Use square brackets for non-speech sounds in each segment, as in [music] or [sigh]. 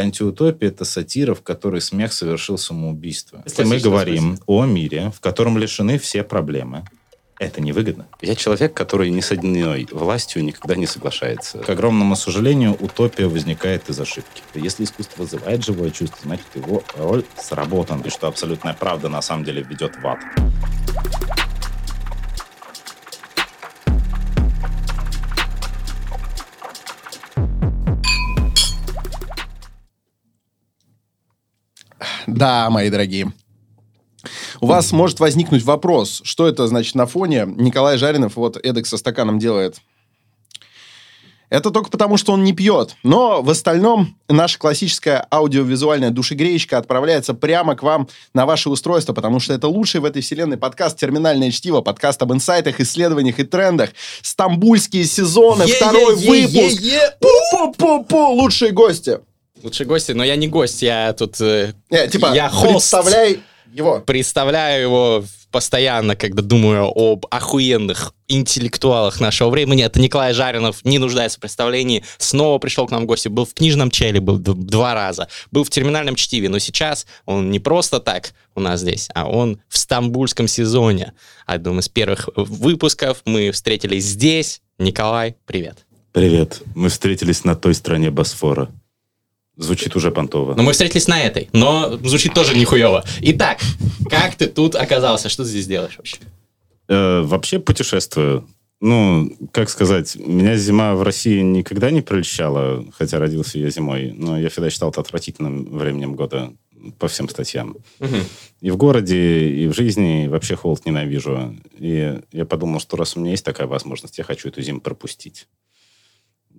антиутопия – это сатира, в которой смех совершил самоубийство. Если мы говорим о мире, в котором лишены все проблемы, это невыгодно. Я человек, который ни с одной властью никогда не соглашается. К огромному сожалению, утопия возникает из ошибки. Если искусство вызывает живое чувство, значит, его роль сработан. И что абсолютная правда на самом деле ведет в ад. Да, мои дорогие. У вас может возникнуть вопрос, что это значит на фоне Николай Жаринов вот эдак со стаканом делает. Это только потому, что он не пьет. Но в остальном наша классическая аудиовизуальная душегреечка отправляется прямо к вам на ваше устройство, потому что это лучший в этой вселенной подкаст «Терминальное чтиво», подкаст об инсайтах, исследованиях и трендах. Стамбульские сезоны, второй выпуск. Пу-пу-пу-пу, лучшие гости. Лучшие гости, но я не гость, я тут... Э, Не, типа, я хост. представляй его. Представляю его постоянно, когда думаю об охуенных интеллектуалах нашего времени. Это Николай Жаринов, не нуждается в представлении. Снова пришел к нам в гости. Был в книжном челе, был два раза. Был в терминальном чтиве. Но сейчас он не просто так у нас здесь, а он в стамбульском сезоне. Одном из первых выпусков мы встретились здесь. Николай, привет. Привет. Мы встретились на той стороне Босфора. Звучит уже понтово. Но мы встретились на этой, но звучит тоже нихуево. Итак, как ты тут оказался? Что ты здесь делаешь вообще? Э, вообще путешествую. Ну, как сказать, меня зима в России никогда не прельщала, хотя родился я зимой, но я всегда считал это отвратительным временем года по всем статьям. И в городе, и в жизни, и вообще холод ненавижу. И я подумал, что раз у меня есть такая возможность, я хочу эту зиму пропустить.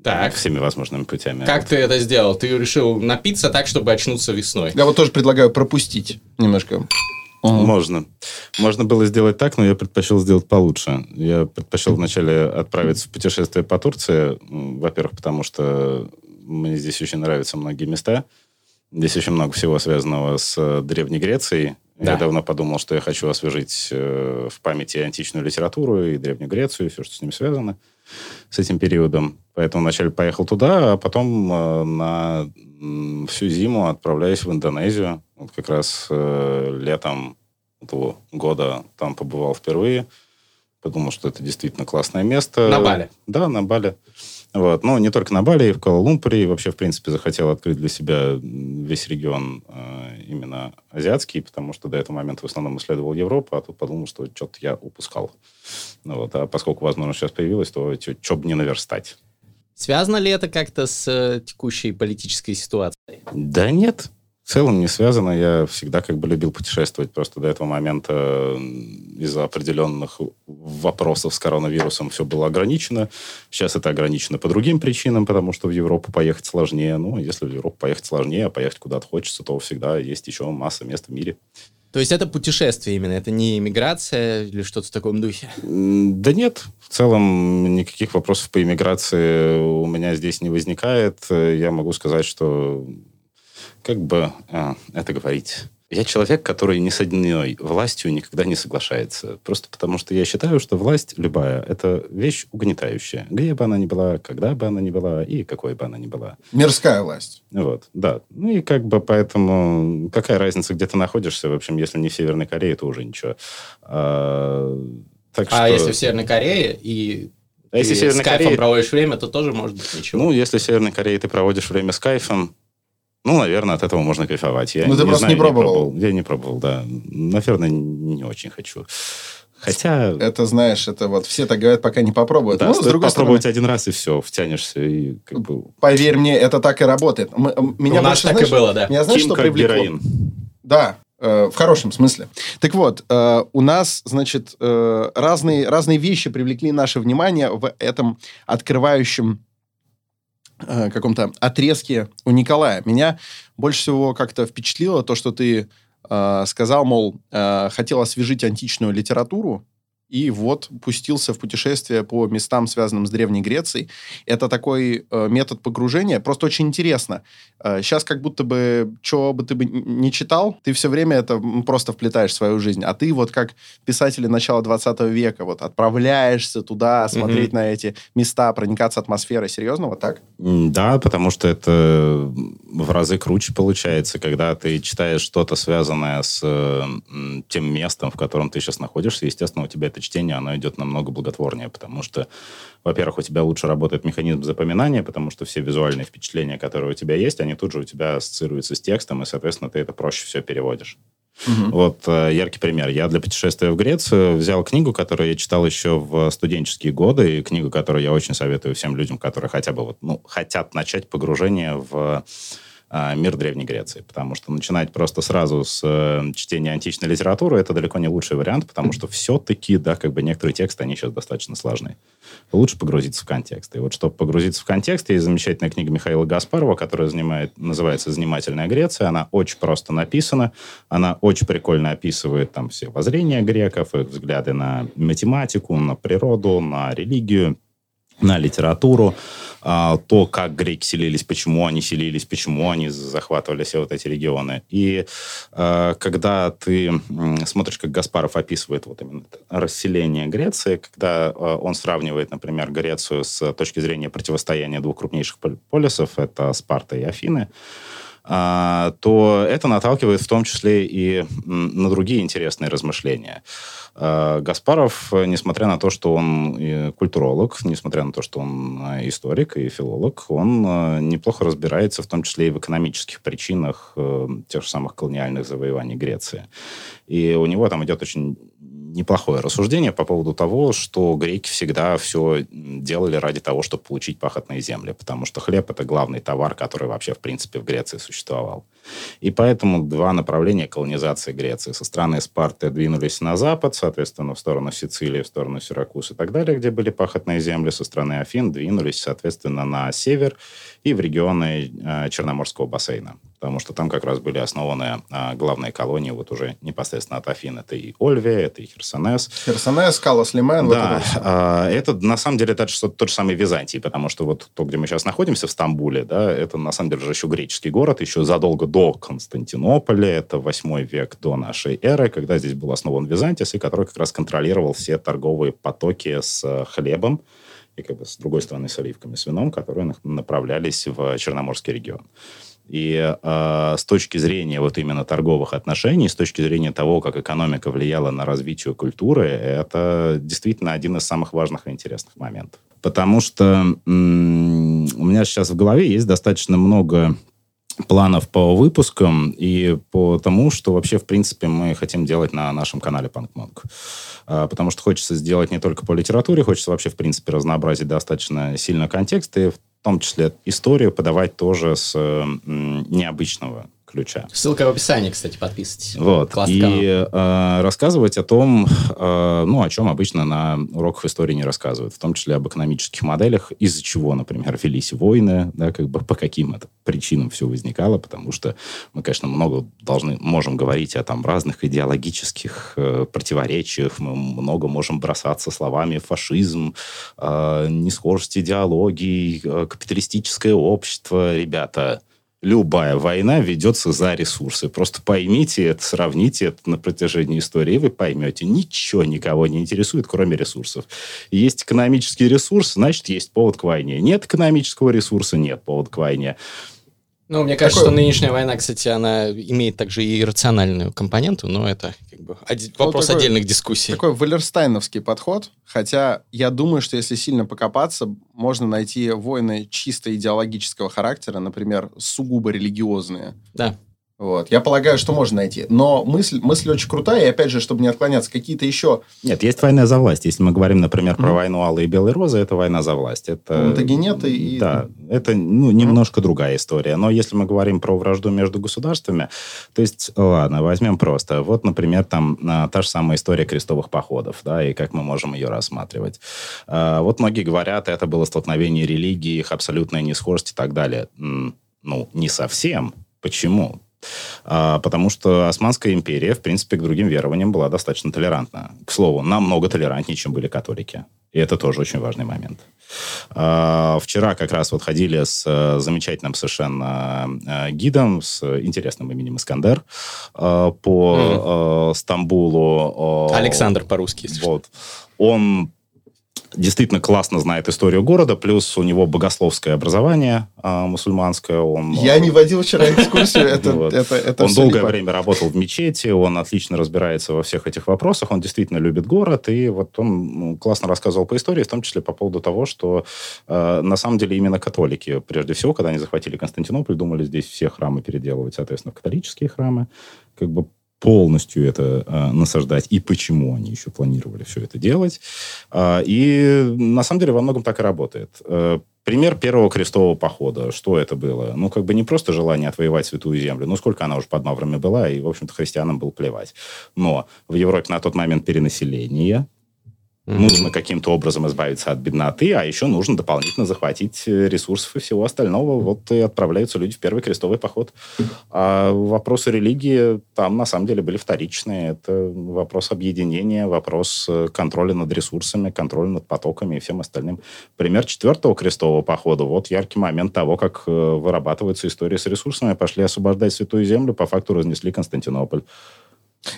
Так. Всеми возможными путями. Как ты это сделал? Ты решил напиться так, чтобы очнуться весной? Я вот тоже предлагаю пропустить немножко. Можно. Можно было сделать так, но я предпочел сделать получше. Я предпочел вначале отправиться в путешествие по Турции. Во-первых, потому что мне здесь очень нравятся многие места. Здесь очень много всего связанного с э, Древней Грецией. Да. Я давно подумал, что я хочу освежить э, в памяти античную литературу и Древнюю Грецию, и все, что с ним связано, с этим периодом. Поэтому вначале поехал туда, а потом э, на м, всю зиму отправляюсь в Индонезию. Вот как раз э, летом этого года там побывал впервые. Подумал, что это действительно классное место. На Бали? Да, на Бали. Вот. Но не только на Бали, и в Куала-Лумпуре. И вообще, в принципе, захотел открыть для себя весь регион э, именно азиатский, потому что до этого момента в основном исследовал Европу, а тут подумал, что что-то я упускал. Ну Вот. А поскольку возможность сейчас появилась, то что бы не наверстать. Связано ли это как-то с э, текущей политической ситуацией? Да нет, в целом не связано. Я всегда как бы любил путешествовать. Просто до этого момента из-за определенных вопросов с коронавирусом все было ограничено. Сейчас это ограничено по другим причинам, потому что в Европу поехать сложнее. Ну, если в Европу поехать сложнее, а поехать куда-то хочется, то всегда есть еще масса мест в мире. То есть это путешествие именно, это не иммиграция или что-то в таком духе? Да нет, в целом никаких вопросов по иммиграции у меня здесь не возникает. Я могу сказать, что как бы а, это говорить. Я человек, который ни с одной властью никогда не соглашается. Просто потому, что я считаю, что власть любая – это вещь угнетающая. Где бы она ни была, когда бы она ни была и какой бы она ни была. Мирская власть. Вот, да. Ну и как бы поэтому какая разница, где ты находишься? В общем, если не в Северной Корее, то уже ничего. А, так А что... если в Северной Корее и А если с кайфом Корея- проводишь время, то тоже может быть ничего. Ну, если в Северной Корее ты проводишь время с кайфом, ну, наверное, от этого можно кайфовать. Я Ну, ты просто не пробовал. Я не пробовал, да. Наверное, не очень хочу. Хотя, Это, знаешь, это вот все так говорят, пока не попробуют. да, ну, с стоит другой попробовать стороны, один раз, и все, втянешься, и как бы... поверь мне, это так и работает. М- м- Меня У нас больше, так знаешь, и было, да. Меня знаешь, Ким что как привлекло? героин. Да, э, в хорошем смысле. Так вот, э, у нас, значит, э, разные, разные вещи привлекли наше внимание в этом открывающем э, каком-то отрезке у Николая. Меня больше всего как-то впечатлило то, что ты э, сказал, мол, э, хотел освежить античную литературу и вот пустился в путешествие по местам, связанным с Древней Грецией. Это такой э, метод погружения, просто очень интересно. Э, сейчас как будто бы, что бы ты бы не читал, ты все время это просто вплетаешь в свою жизнь. А ты вот как писатели начала 20 века вот отправляешься туда, смотреть mm-hmm. на эти места, проникаться атмосферой. Серьезно, вот так? Да, потому что это в разы круче получается, когда ты читаешь что-то связанное с э, тем местом, в котором ты сейчас находишься. Естественно, у тебя это чтение, оно идет намного благотворнее, потому что, во-первых, у тебя лучше работает механизм запоминания, потому что все визуальные впечатления, которые у тебя есть, они тут же у тебя ассоциируются с текстом, и, соответственно, ты это проще все переводишь. Угу. Вот э, яркий пример. Я для путешествия в Грецию взял книгу, которую я читал еще в студенческие годы, и книгу, которую я очень советую всем людям, которые хотя бы вот, ну, хотят начать погружение в мир Древней Греции. Потому что начинать просто сразу с э, чтения античной литературы это далеко не лучший вариант, потому что все-таки, да, как бы некоторые тексты, они сейчас достаточно сложные. Лучше погрузиться в контекст. И вот чтобы погрузиться в контекст, есть замечательная книга Михаила Гаспарова, которая занимает, называется «Занимательная Греция». Она очень просто написана, она очень прикольно описывает там все воззрения греков, их взгляды на математику, на природу, на религию, на литературу, а, то, как греки селились, почему они селились, почему они захватывали все вот эти регионы. И а, когда ты смотришь, как Гаспаров описывает вот именно расселение Греции, когда а, он сравнивает, например, Грецию с точки зрения противостояния двух крупнейших полисов, это Спарта и Афины, то это наталкивает в том числе и на другие интересные размышления. Э, Гаспаров, несмотря на то, что он культуролог, несмотря на то, что он э, историк и филолог, он э, неплохо разбирается в том числе и в экономических причинах тех же самых колониальных завоеваний Греции. И у него там идет очень неплохое рассуждение по поводу того, что греки всегда все делали ради того, чтобы получить пахотные земли, потому что хлеб – это главный товар, который вообще, в принципе, в Греции существовал. И поэтому два направления колонизации Греции. Со стороны Спарты двинулись на запад, соответственно, в сторону Сицилии, в сторону Сиракуз и так далее, где были пахотные земли. Со стороны Афин двинулись, соответственно, на север и в регионы э, Черноморского бассейна потому что там как раз были основаны а, главные колонии вот уже непосредственно от Афин. Это и Ольвия, это и Херсонес. Херсонес, Калас Лимен. Да, вот это, это на самом деле тот, тот же самый Византий, потому что вот то, где мы сейчас находимся, в Стамбуле, да, это на самом деле же еще греческий город, еще задолго до Константинополя, это 8 век до нашей эры, когда здесь был основан Византис, и который как раз контролировал все торговые потоки с э, хлебом, и как бы с другой стороны с оливками, с вином, которые направлялись в Черноморский регион. И э, с точки зрения вот именно торговых отношений, с точки зрения того, как экономика влияла на развитие культуры, это действительно один из самых важных и интересных моментов. Потому что м- у меня сейчас в голове есть достаточно много планов по выпускам и по тому, что вообще, в принципе, мы хотим делать на нашем канале Панкмонг. А, потому что хочется сделать не только по литературе, хочется вообще, в принципе, разнообразить достаточно сильно контекст и том числе историю подавать тоже с необычного ключа. Ссылка в описании, кстати, подписывайтесь. Вот. Классный и э, рассказывать о том, э, ну, о чем обычно на уроках истории не рассказывают, в том числе об экономических моделях, из-за чего, например, велись войны, да, как бы по каким это причинам все возникало, потому что мы, конечно, много должны, можем говорить о там разных идеологических э, противоречиях, мы много можем бросаться словами фашизм, э, несхожесть идеологий, э, капиталистическое общество, ребята, любая война ведется за ресурсы. Просто поймите это, сравните это на протяжении истории, и вы поймете, ничего никого не интересует, кроме ресурсов. Есть экономический ресурс, значит, есть повод к войне. Нет экономического ресурса, нет повода к войне. Ну, мне кажется, Такой... что нынешняя война, кстати, она имеет также и рациональную компоненту, но это как бы один, ну, вопрос такой, отдельных дискуссий. Такой валерстайновский подход, хотя я думаю, что если сильно покопаться, можно найти войны чисто идеологического характера, например, сугубо религиозные. Да. Вот. Я полагаю, что можно найти. Но мысль, мысль очень крутая, и опять же, чтобы не отклоняться, какие-то еще... Нет, есть война за власть. Если мы говорим, например, про войну Аллы и Белой Розы, это война за власть. Это... Монтагенеты и... Да, это ну, немножко mm-hmm. другая история. Но если мы говорим про вражду между государствами, то есть, ладно, возьмем просто. Вот, например, там а, та же самая история крестовых походов, да, и как мы можем ее рассматривать. А, вот многие говорят, это было столкновение религии, их абсолютная несхожесть и так далее. Ну, не совсем. Почему? А, потому что Османская империя, в принципе, к другим верованиям была достаточно толерантна. К слову, намного толерантнее, чем были католики. И это тоже очень важный момент. А, вчера как раз вот ходили с э, замечательным совершенно э, гидом, с интересным именем Искандер э, по mm. Стамбулу. Александр по-русски. Вот. Он действительно классно знает историю города, плюс у него богословское образование а, мусульманское. Он, Я не водил вчера экскурсию, это, Он долгое время работал в мечети, он отлично разбирается во всех этих вопросах, он действительно любит город, и вот он ну, классно рассказывал по истории, в том числе по поводу того, что э, на самом деле именно католики, прежде всего, когда они захватили Константинополь, думали здесь все храмы переделывать, соответственно, в католические храмы, как бы полностью это э, насаждать и почему они еще планировали все это делать. Э, и на самом деле во многом так и работает. Э, пример первого крестового похода. Что это было? Ну, как бы не просто желание отвоевать Святую Землю. Ну, сколько она уже под Маврами была, и, в общем-то, христианам было плевать. Но в Европе на тот момент перенаселение, Mm-hmm. Нужно каким-то образом избавиться от бедноты, а еще нужно дополнительно захватить э, ресурсов и всего остального. Вот и отправляются люди в первый крестовый поход. А вопросы религии там на самом деле были вторичные. Это вопрос объединения, вопрос э, контроля над ресурсами, контроля над потоками и всем остальным. Пример четвертого крестового похода. Вот яркий момент того, как э, вырабатывается история с ресурсами. Пошли освобождать Святую Землю, по факту разнесли Константинополь.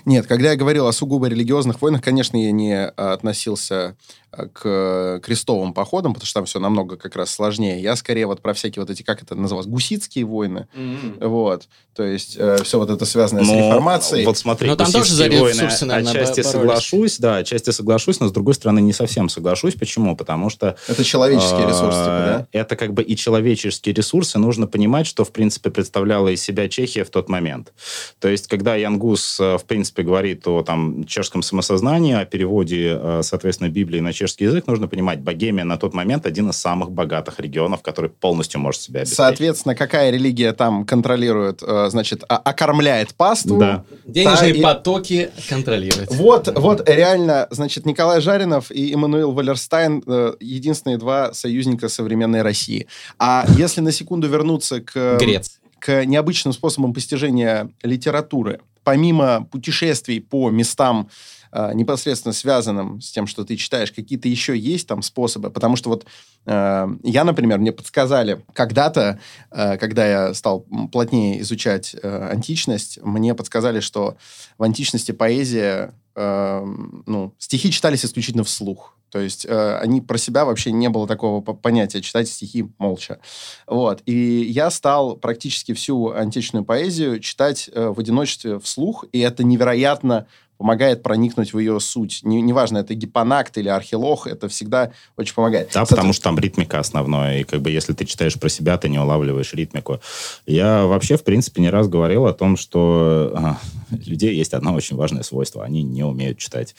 Нет, когда я говорил о сугубо религиозных войнах, конечно, я не а, относился к крестовым походам, потому что там все намного как раз сложнее. Я скорее вот про всякие вот эти, как это называлось, гусицкие войны. Mm-hmm. Вот. То есть э, все вот это связанное но, с реформацией. Вот смотри, но там тоже за ресурсы, войны, наверное, отчасти боролись. соглашусь, да, отчасти соглашусь, но с другой стороны не совсем соглашусь. Почему? Потому что... Это человеческие э, ресурсы, типа, да? Это как бы и человеческие ресурсы. Нужно понимать, что, в принципе, представляла из себя Чехия в тот момент. То есть, когда Янгус, э, в принципе, говорит о там, чешском самосознании, о переводе, э, соответственно, Библии на чешский язык, нужно понимать, Богемия на тот момент один из самых богатых регионов, который полностью может себя обеспечить. Соответственно, какая религия там контролирует, э, значит, окормляет паству? Да. Денежные и... потоки контролирует. Вот, вот реально, значит, Николай Жаринов и Эммануил Валерстайн э, единственные два союзника современной России. А если на секунду вернуться к... Греции к необычным способам постижения литературы помимо путешествий по местам, э, непосредственно связанным с тем, что ты читаешь, какие-то еще есть там способы? Потому что вот э, я, например, мне подсказали когда-то, э, когда я стал плотнее изучать э, античность, мне подсказали, что в античности поэзия, э, ну, стихи читались исключительно вслух. То есть э, они про себя вообще не было такого понятия читать стихи молча. Вот. И я стал практически всю античную поэзию читать э, в одиночестве вслух, и это невероятно помогает проникнуть в ее суть. Не, неважно, это гипонакт или архилох, это всегда очень помогает. Да, потому что там ритмика основная, и как бы если ты читаешь про себя, ты не улавливаешь ритмику. Я вообще, в принципе, не раз говорил о том, что а, людей есть одно очень важное свойство. Они не умеют читать.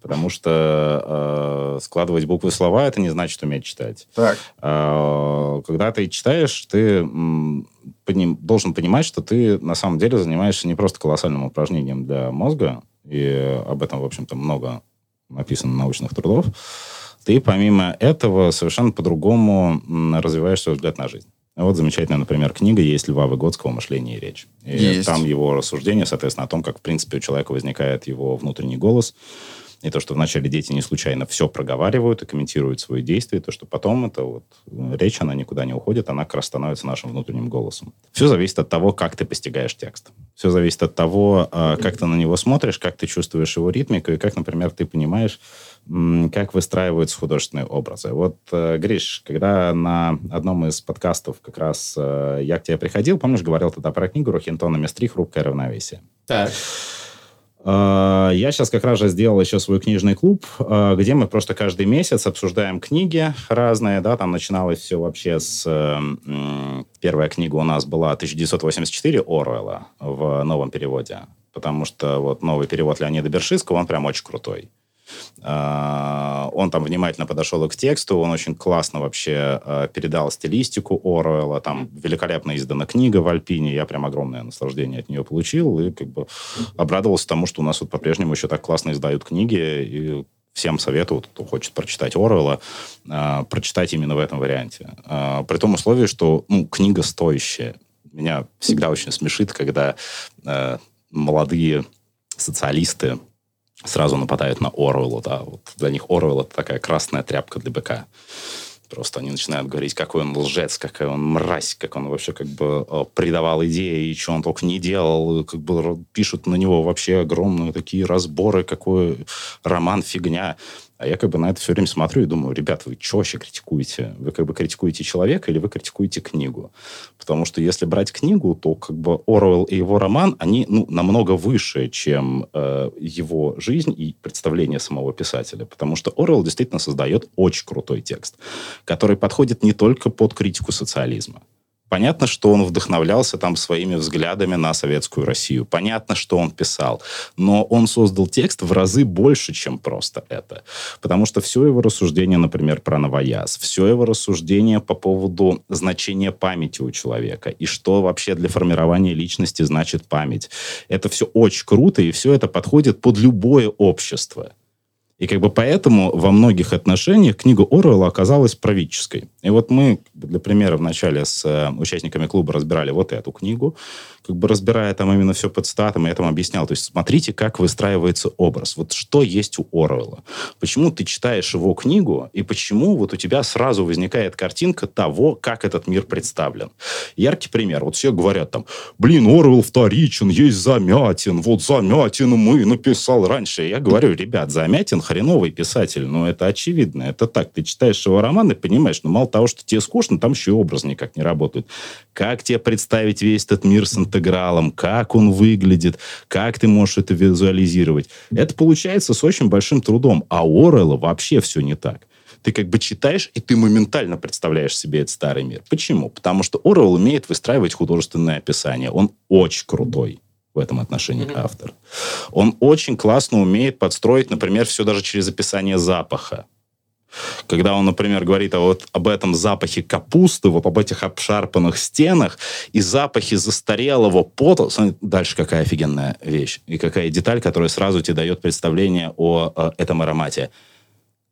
Потому что э, складывать буквы слова, это не значит уметь читать. Так. Э, когда ты читаешь, ты поним, должен понимать, что ты на самом деле занимаешься не просто колоссальным упражнением для мозга, и об этом, в общем-то, много написано научных трудов, ты помимо этого совершенно по-другому развиваешь свой взгляд на жизнь. Вот замечательная, например, книга есть Льва Выгодского «Мышление и речь». И есть. там его рассуждение, соответственно, о том, как, в принципе, у человека возникает его внутренний голос, и то, что вначале дети не случайно все проговаривают и комментируют свои действия, то, что потом это вот речь, она никуда не уходит, она как раз становится нашим внутренним голосом. Все зависит от того, как ты постигаешь текст. Все зависит от того, а, как ты на него смотришь, как ты чувствуешь его ритмику, и как, например, ты понимаешь, как выстраиваются художественные образы. Вот, э, Гриш, когда на одном из подкастов как раз э, я к тебе приходил, помнишь, говорил тогда про книгу Рухинтона «Мистри. Хрупкое равновесие». Так. А, я сейчас как раз же сделал еще свой книжный клуб, а, где мы просто каждый месяц обсуждаем книги разные, да, там начиналось все вообще с... Первая книга у нас была 1984 Оруэлла в новом переводе, потому что вот новый перевод Леонида Бершинского, он прям очень крутой. А, он там внимательно подошел и к тексту, он очень классно вообще а, передал стилистику Оруэлла, там великолепно издана книга в Альпине, я прям огромное наслаждение от нее получил, и как бы обрадовался тому, что у нас вот по-прежнему еще так классно издают книги, и всем советую, кто хочет прочитать Оруэлла, прочитать именно в этом варианте. при том условии, что ну, книга стоящая меня всегда очень смешит, когда э, молодые социалисты сразу нападают на Оруэлла, да, вот для них Оруэлл это такая красная тряпка для быка. Просто они начинают говорить, какой он лжец, какая он мразь, как он вообще как бы э, предавал идеи, и что он только не делал. Как бы пишут на него вообще огромные такие разборы, какой роман фигня. А я как бы на это все время смотрю и думаю, ребят, вы что вообще критикуете? Вы как бы критикуете человека или вы критикуете книгу? Потому что если брать книгу, то как бы Оруэлл и его роман, они ну, намного выше, чем э, его жизнь и представление самого писателя. Потому что Оруэлл действительно создает очень крутой текст, который подходит не только под критику социализма. Понятно, что он вдохновлялся там своими взглядами на советскую Россию. Понятно, что он писал. Но он создал текст в разы больше, чем просто это. Потому что все его рассуждение, например, про новояз, все его рассуждение по поводу значения памяти у человека и что вообще для формирования личности значит память. Это все очень круто, и все это подходит под любое общество. И как бы поэтому во многих отношениях книга Оруэлла оказалась правительской. И вот мы, для примера, вначале с э, участниками клуба разбирали вот эту книгу, как бы разбирая там именно все под статом, я там объяснял. То есть смотрите, как выстраивается образ. Вот что есть у Оруэлла. Почему ты читаешь его книгу, и почему вот у тебя сразу возникает картинка того, как этот мир представлен. Яркий пример. Вот все говорят там, блин, Оруэлл вторичен, есть Замятин, вот Замятин мы написал раньше. Я говорю, ребят, Замятин хреновый писатель, ну это очевидно, это так. Ты читаешь его роман и понимаешь, ну мало того, что тебе скучно, там еще и образ никак не работает. Как тебе представить весь этот мир с интегралом, как он выглядит, как ты можешь это визуализировать. Это получается с очень большим трудом. А у Орелла вообще все не так ты как бы читаешь, и ты моментально представляешь себе этот старый мир. Почему? Потому что Орвелл умеет выстраивать художественное описание. Он очень крутой в этом отношении mm-hmm. автор. Он очень классно умеет подстроить, например, все даже через описание запаха. Когда он, например, говорит о, вот, об этом запахе капусты, вот об этих обшарпанных стенах и запахе застарелого пота. Дальше какая офигенная вещь. И какая деталь, которая сразу тебе дает представление о, о этом аромате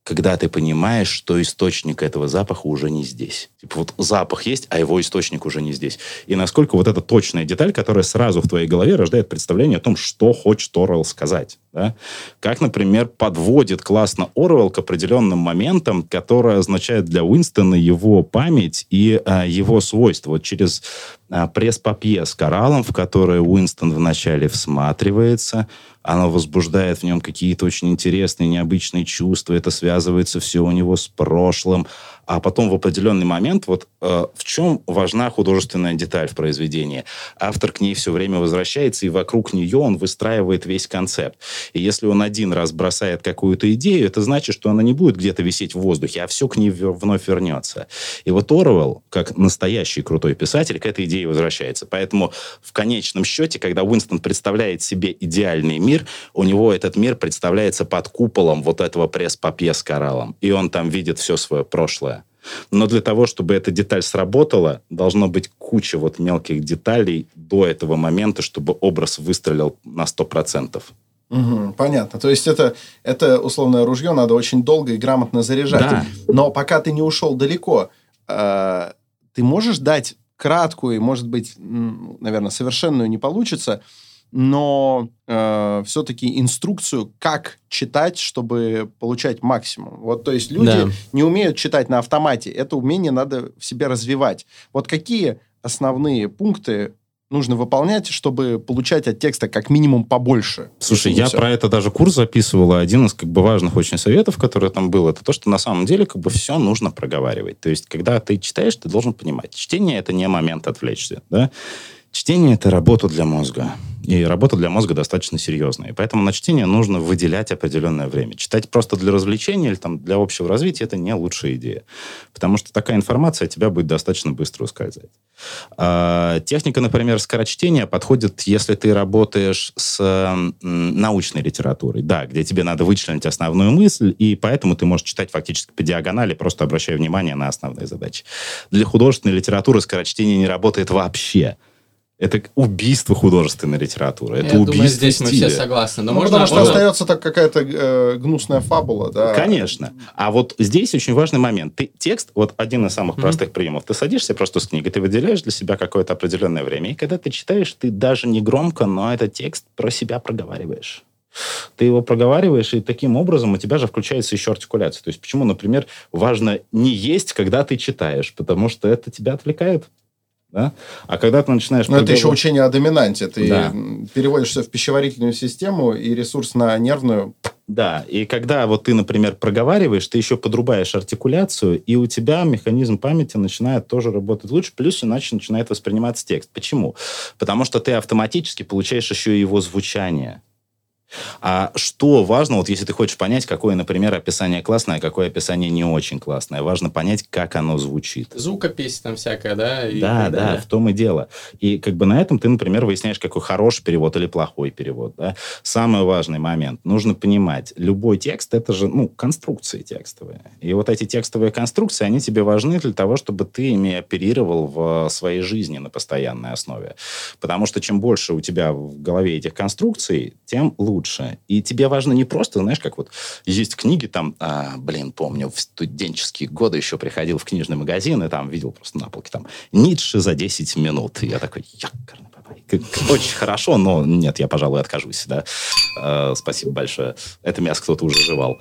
когда ты понимаешь, что источник этого запаха уже не здесь. Типа вот запах есть, а его источник уже не здесь. И насколько вот эта точная деталь, которая сразу в твоей голове рождает представление о том, что хочет Орвелл сказать. Да? Как, например, подводит классно Орвелл к определенным моментам, которые означают для Уинстона его память и а, его свойства. Вот через пресс-папье с кораллом, в которое Уинстон вначале всматривается, оно возбуждает в нем какие-то очень интересные, необычные чувства, это связывается все у него с прошлым, а потом в определенный момент, вот э, в чем важна художественная деталь в произведении? Автор к ней все время возвращается, и вокруг нее он выстраивает весь концепт. И если он один раз бросает какую-то идею, это значит, что она не будет где-то висеть в воздухе, а все к ней вновь вернется. И вот Оруэлл, как настоящий крутой писатель, к этой идее возвращается. Поэтому в конечном счете, когда Уинстон представляет себе идеальный мир, у него этот мир представляется под куполом вот этого пресс-папье с кораллом. И он там видит все свое прошлое. Но для того, чтобы эта деталь сработала, должно быть куча вот мелких деталей до этого момента, чтобы образ выстрелил на 100%. Угу, понятно. То есть это, это условное ружье надо очень долго и грамотно заряжать. Да. Но пока ты не ушел далеко, э, ты можешь дать краткую, может быть, наверное, совершенную не получится, но э, все-таки инструкцию, как читать, чтобы получать максимум. Вот, то есть люди да. не умеют читать на автомате. Это умение надо в себе развивать. Вот какие основные пункты нужно выполнять, чтобы получать от текста как минимум побольше. Слушай, я все. про это даже курс записывал, и один из как бы важных очень советов, который там был, это то, что на самом деле как бы все нужно проговаривать. То есть, когда ты читаешь, ты должен понимать, чтение это не момент отвлечься, да? Чтение – это работа для мозга. И работа для мозга достаточно серьезная. И поэтому на чтение нужно выделять определенное время. Читать просто для развлечения или там, для общего развития – это не лучшая идея. Потому что такая информация тебя будет достаточно быстро ускользать. А, техника, например, скорочтения подходит, если ты работаешь с м, научной литературой. Да, где тебе надо вычленить основную мысль, и поэтому ты можешь читать фактически по диагонали, просто обращая внимание на основные задачи. Для художественной литературы скорочтение не работает вообще Это убийство художественной литературы. Это Я убийство думаю, здесь мы стиля. все согласны. Но Ну, можно потому что вот- остается так какая-то э, гнусная фабула, да. Конечно. А вот здесь очень важный момент. Ты текст, вот один из самых Мгм. простых приемов. Ты садишься просто с книгой, ты выделяешь для себя какое-то определенное время. И когда ты читаешь, ты даже не громко, но этот текст про себя проговариваешь. Ты его проговариваешь, и таким образом у тебя же включается еще артикуляция. То есть почему, например, важно не есть, когда ты читаешь, потому что это тебя отвлекает. Да? А когда ты начинаешь... Но это еще учение о доминанте. Ты Да. м, переводишь все в пищеварительную систему и ресурс на нервную. Да, и когда вот ты, например, проговариваешь, ты еще подрубаешь артикуляцию, и у тебя механизм памяти начинает тоже работать лучше, плюс иначе начинает восприниматься текст. Почему? Потому что ты автоматически получаешь еще и его звучание. А что важно, вот если ты хочешь понять, какое, например, описание классное, а какое описание не очень классное, важно понять, как оно звучит. Звукопись там всякая, да? и Да, да, далее. в том и дело. И как бы на этом ты, например, выясняешь, какой хороший перевод или плохой перевод. Да? Самый важный момент. Нужно понимать, любой текст, это же, ну, конструкции текстовые. И вот эти текстовые конструкции, они тебе важны для того, чтобы ты ими оперировал в своей жизни на постоянной основе. Потому что чем больше у тебя в голове этих конструкций, тем лучше. И тебе важно не просто, знаешь, как вот есть книги там, а, блин, помню, в студенческие годы еще приходил в книжный магазин и там видел просто на полке там Ницше за 10 минут. И я такой, якорный Очень хорошо, но нет, я, пожалуй, откажусь, да. Э, Спасибо большое. Это мясо кто-то уже жевал.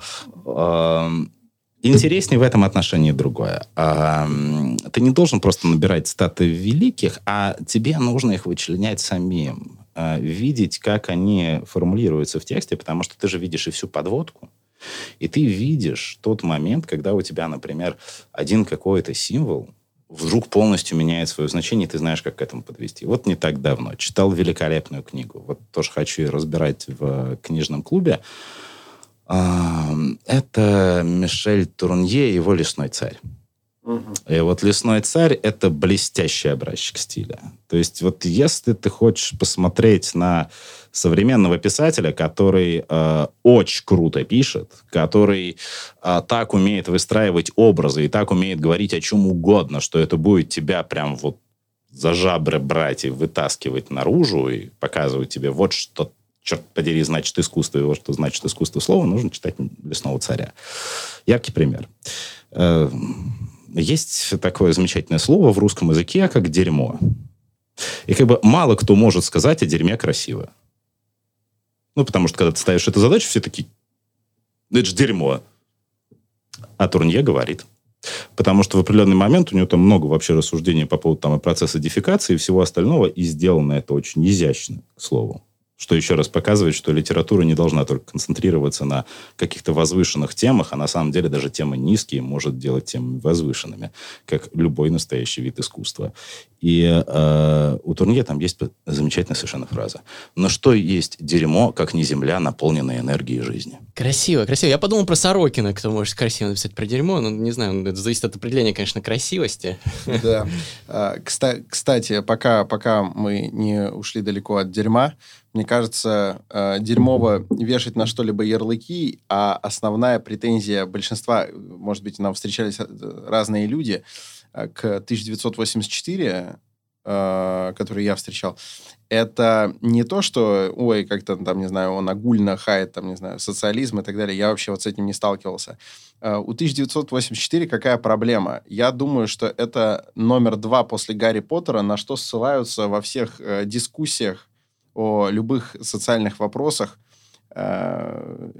Интереснее в этом отношении другое. Ты не должен просто набирать статы великих, а тебе нужно их вычленять самим. А, Видеть, как они формулируются в тексте, потому что ты же видишь и всю подводку. И ты видишь тот момент, когда у тебя, например, один какой-то символ вдруг полностью меняет свое значение, и ты знаешь, как к этому подвести. Вот не так давно читал великолепную книгу. Вот тоже хочу ее разбирать в книжном клубе. Это Мишель Турнье и его «Лесной царь». И вот «Лесной царь» — это блестящий образчик стиля. То есть вот если ты хочешь посмотреть на современного писателя, который э, очень круто пишет, который э, так умеет выстраивать образы и так умеет говорить о чем угодно, что это будет тебя прям вот за жабры брать и вытаскивать наружу и показывать тебе вот что, черт подери, значит искусство, вот что значит искусство слова, нужно читать «Лесного царя». Яркий пример. Э, есть такое замечательное слово в русском языке, как «дерьмо». И как бы мало кто может сказать о дерьме красиво. Ну, потому что когда ты ставишь эту задачу, все такие, «Да это же дерьмо. А Турнье говорит. Потому что в определенный момент у него там много вообще рассуждений по поводу там, и процесса дефикации и всего остального, и сделано это очень изящно, к слову. Что еще раз показывает, что литература не должна только концентрироваться на каких-то возвышенных темах, а на самом деле даже темы низкие может делать темами возвышенными, как любой настоящий вид искусства. И э, у Турнье там есть замечательная совершенно фраза. Но что есть дерьмо, как не земля, наполненная энергией жизни? Красиво, красиво. Я подумал про Сорокина, кто может красиво написать про дерьмо. Ну, не знаю, это зависит от определения, конечно, красивости. Да. А, кста- Кстати, пока, пока мы не ушли далеко от дерьма, мне кажется, э, дерьмово вешать на что-либо ярлыки, а основная претензия большинства, может быть, нам встречались э, разные люди, э, к 1984, э, который я встречал, это не то, что, ой, как-то там, не знаю, он огульно хает, там, не знаю, социализм и так далее. Я вообще вот с этим не сталкивался. У 1984 какая проблема? Я думаю, что это номер два после Гарри Поттера, на что ссылаются во всех дискуссиях о любых социальных вопросах э,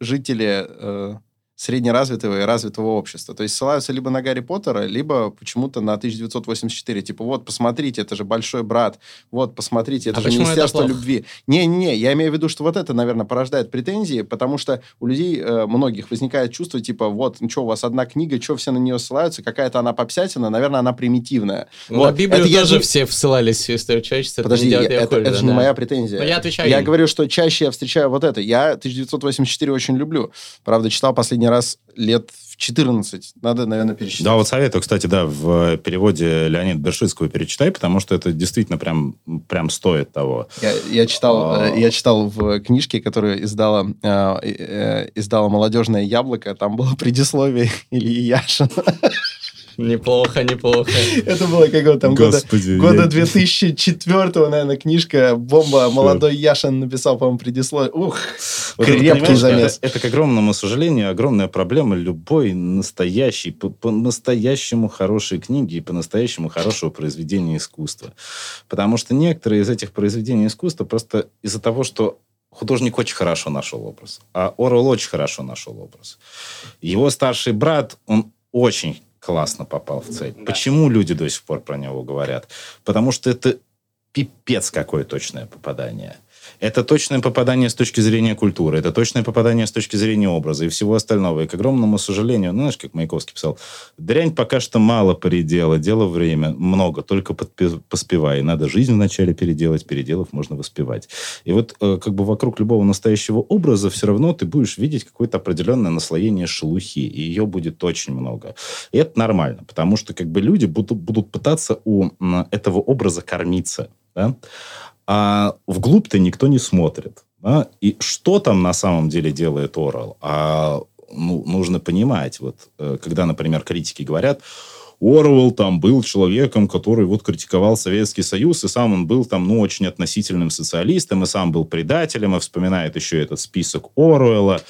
жители э, среднеразвитого и развитого общества. То есть ссылаются либо на Гарри Поттера, либо почему-то на 1984. Типа, вот, посмотрите, это же большой брат. Вот, посмотрите, это А же это Министерство плохо? любви. Не-не, я имею в виду, что вот это, наверное, порождает претензии, потому что у людей, э, многих, возникает чувство, типа, вот, ну что, у вас одна книга, что все на нее ссылаются, какая-то она попсятина, наверное, она примитивная. Ну, Вот, На Библию это я тоже же- все ссылались всю историю человечества. это Подожди, не я- это, хуже, это же не моя претензия. Но я отвечаю Я им. говорю, что чаще я встречаю вот это. Я 1984 очень люблю. Правда, читал последний раз лет в 14. Надо, наверное, перечитать. Да, вот советую, кстати, да, в переводе Леонида Бершицкого перечитай, потому что это действительно прям, прям стоит того. Я, я читал, А. э, я читал в книжке, которую издала, э, э, издала «Молодежное яблоко». Там было предисловие [laughs] Ильи Яшина. Неплохо, неплохо. [laughs] Это было как там года, Господи, года я- 2004 наверное, книжка «Бомба». Молодой Яшин написал, по-моему, предисловие. Ух, Вот это, крепкий понимаешь, замес. Это, это, к огромному сожалению, огромная проблема любой настоящей, по- по-настоящему хорошей книги и по-настоящему хорошего произведения искусства. Потому что некоторые из этих произведений искусства просто из-за того, что художник очень хорошо нашел образ, а Орвелл очень хорошо нашел образ. Его старший брат, он очень классно попал в цель. Да. Почему люди до сих пор про него говорят? Потому что это пипец какое точное попадание. Это точное попадание с точки зрения культуры, это точное попадание с точки зрения образа и всего остального. И, к огромному сожалению, ну, знаешь, как Маяковский писал, дрянь пока что мало передела, дело время, много, только подпи- поспевай. Надо жизнь вначале переделать, переделав можно воспевать. И вот э, как бы вокруг любого настоящего образа все равно ты будешь видеть какое-то определенное наслоение шелухи, и ее будет очень много. И это нормально, потому что как бы люди будут, будут пытаться у этого образа кормиться, да? А вглубь-то никто не смотрит. да? И что там на самом деле делает Орел? А, ну, нужно понимать, вот, э, когда, например, критики говорят, Орвелл там был человеком, который вот критиковал Советский Союз, и сам он был там, ну, очень относительным социалистом, и сам был предателем, и вспоминает еще этот список Оруэлла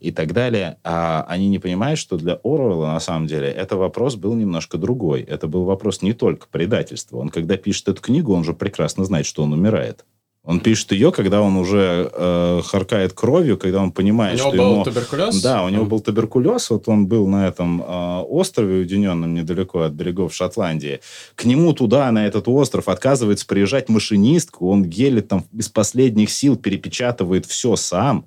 и так далее. А они не понимают, что для Оруэлла, на самом деле, это вопрос был немножко другой. Это был вопрос не только предательства. Он, когда пишет эту книгу, он же прекрасно знает, что он умирает. Он пишет ее, когда он уже э, харкает кровью, когда он У понимает, него что был ему... туберкулез? Да, у него был туберкулез, вот он был на этом э, острове уединенном недалеко от берегов Шотландии. К нему туда, на этот остров, отказывается приезжать машинистку, он гелит там из последних сил, перепечатывает все сам.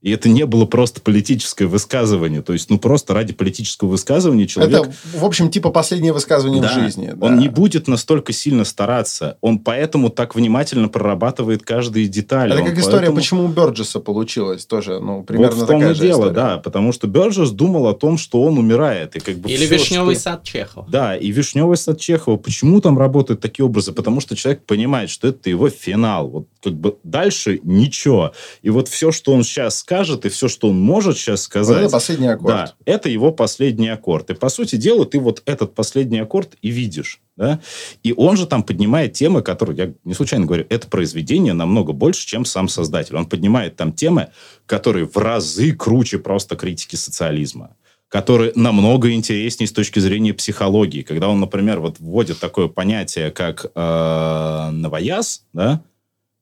И это не было просто политическое высказывание. То есть, ну, просто ради политического высказывания человек... Это, в общем, типа последнее высказывание Да. в жизни. да. Он не будет настолько сильно стараться. Он поэтому так внимательно прорабатывает каждые детали. Это Он как история, поэтому- почему у Бёрджеса получилось тоже, ну, примерно вот в том такая и же дело, история. да, потому что Бёрджес думал о том, что он умирает. И как бы Или всё, вишневый что- сад Чехова. Да, и «Вишневый сад Чехова». Почему там работают такие образы? Потому что человек понимает, что это его финал. Вот как бы дальше ничего. И вот все, что он сейчас скажет, и все, что он может сейчас сказать... это последний аккорд. Да, это его последний аккорд. И, по сути дела, ты вот этот последний аккорд и видишь. Да? И он же там поднимает темы, которые, я не случайно говорю, это произведение намного больше, чем сам создатель. Он поднимает там темы, которые в разы круче просто критики социализма которые намного интереснее с точки зрения психологии. Когда он, например, вот вводит такое понятие, как э, новояз, да,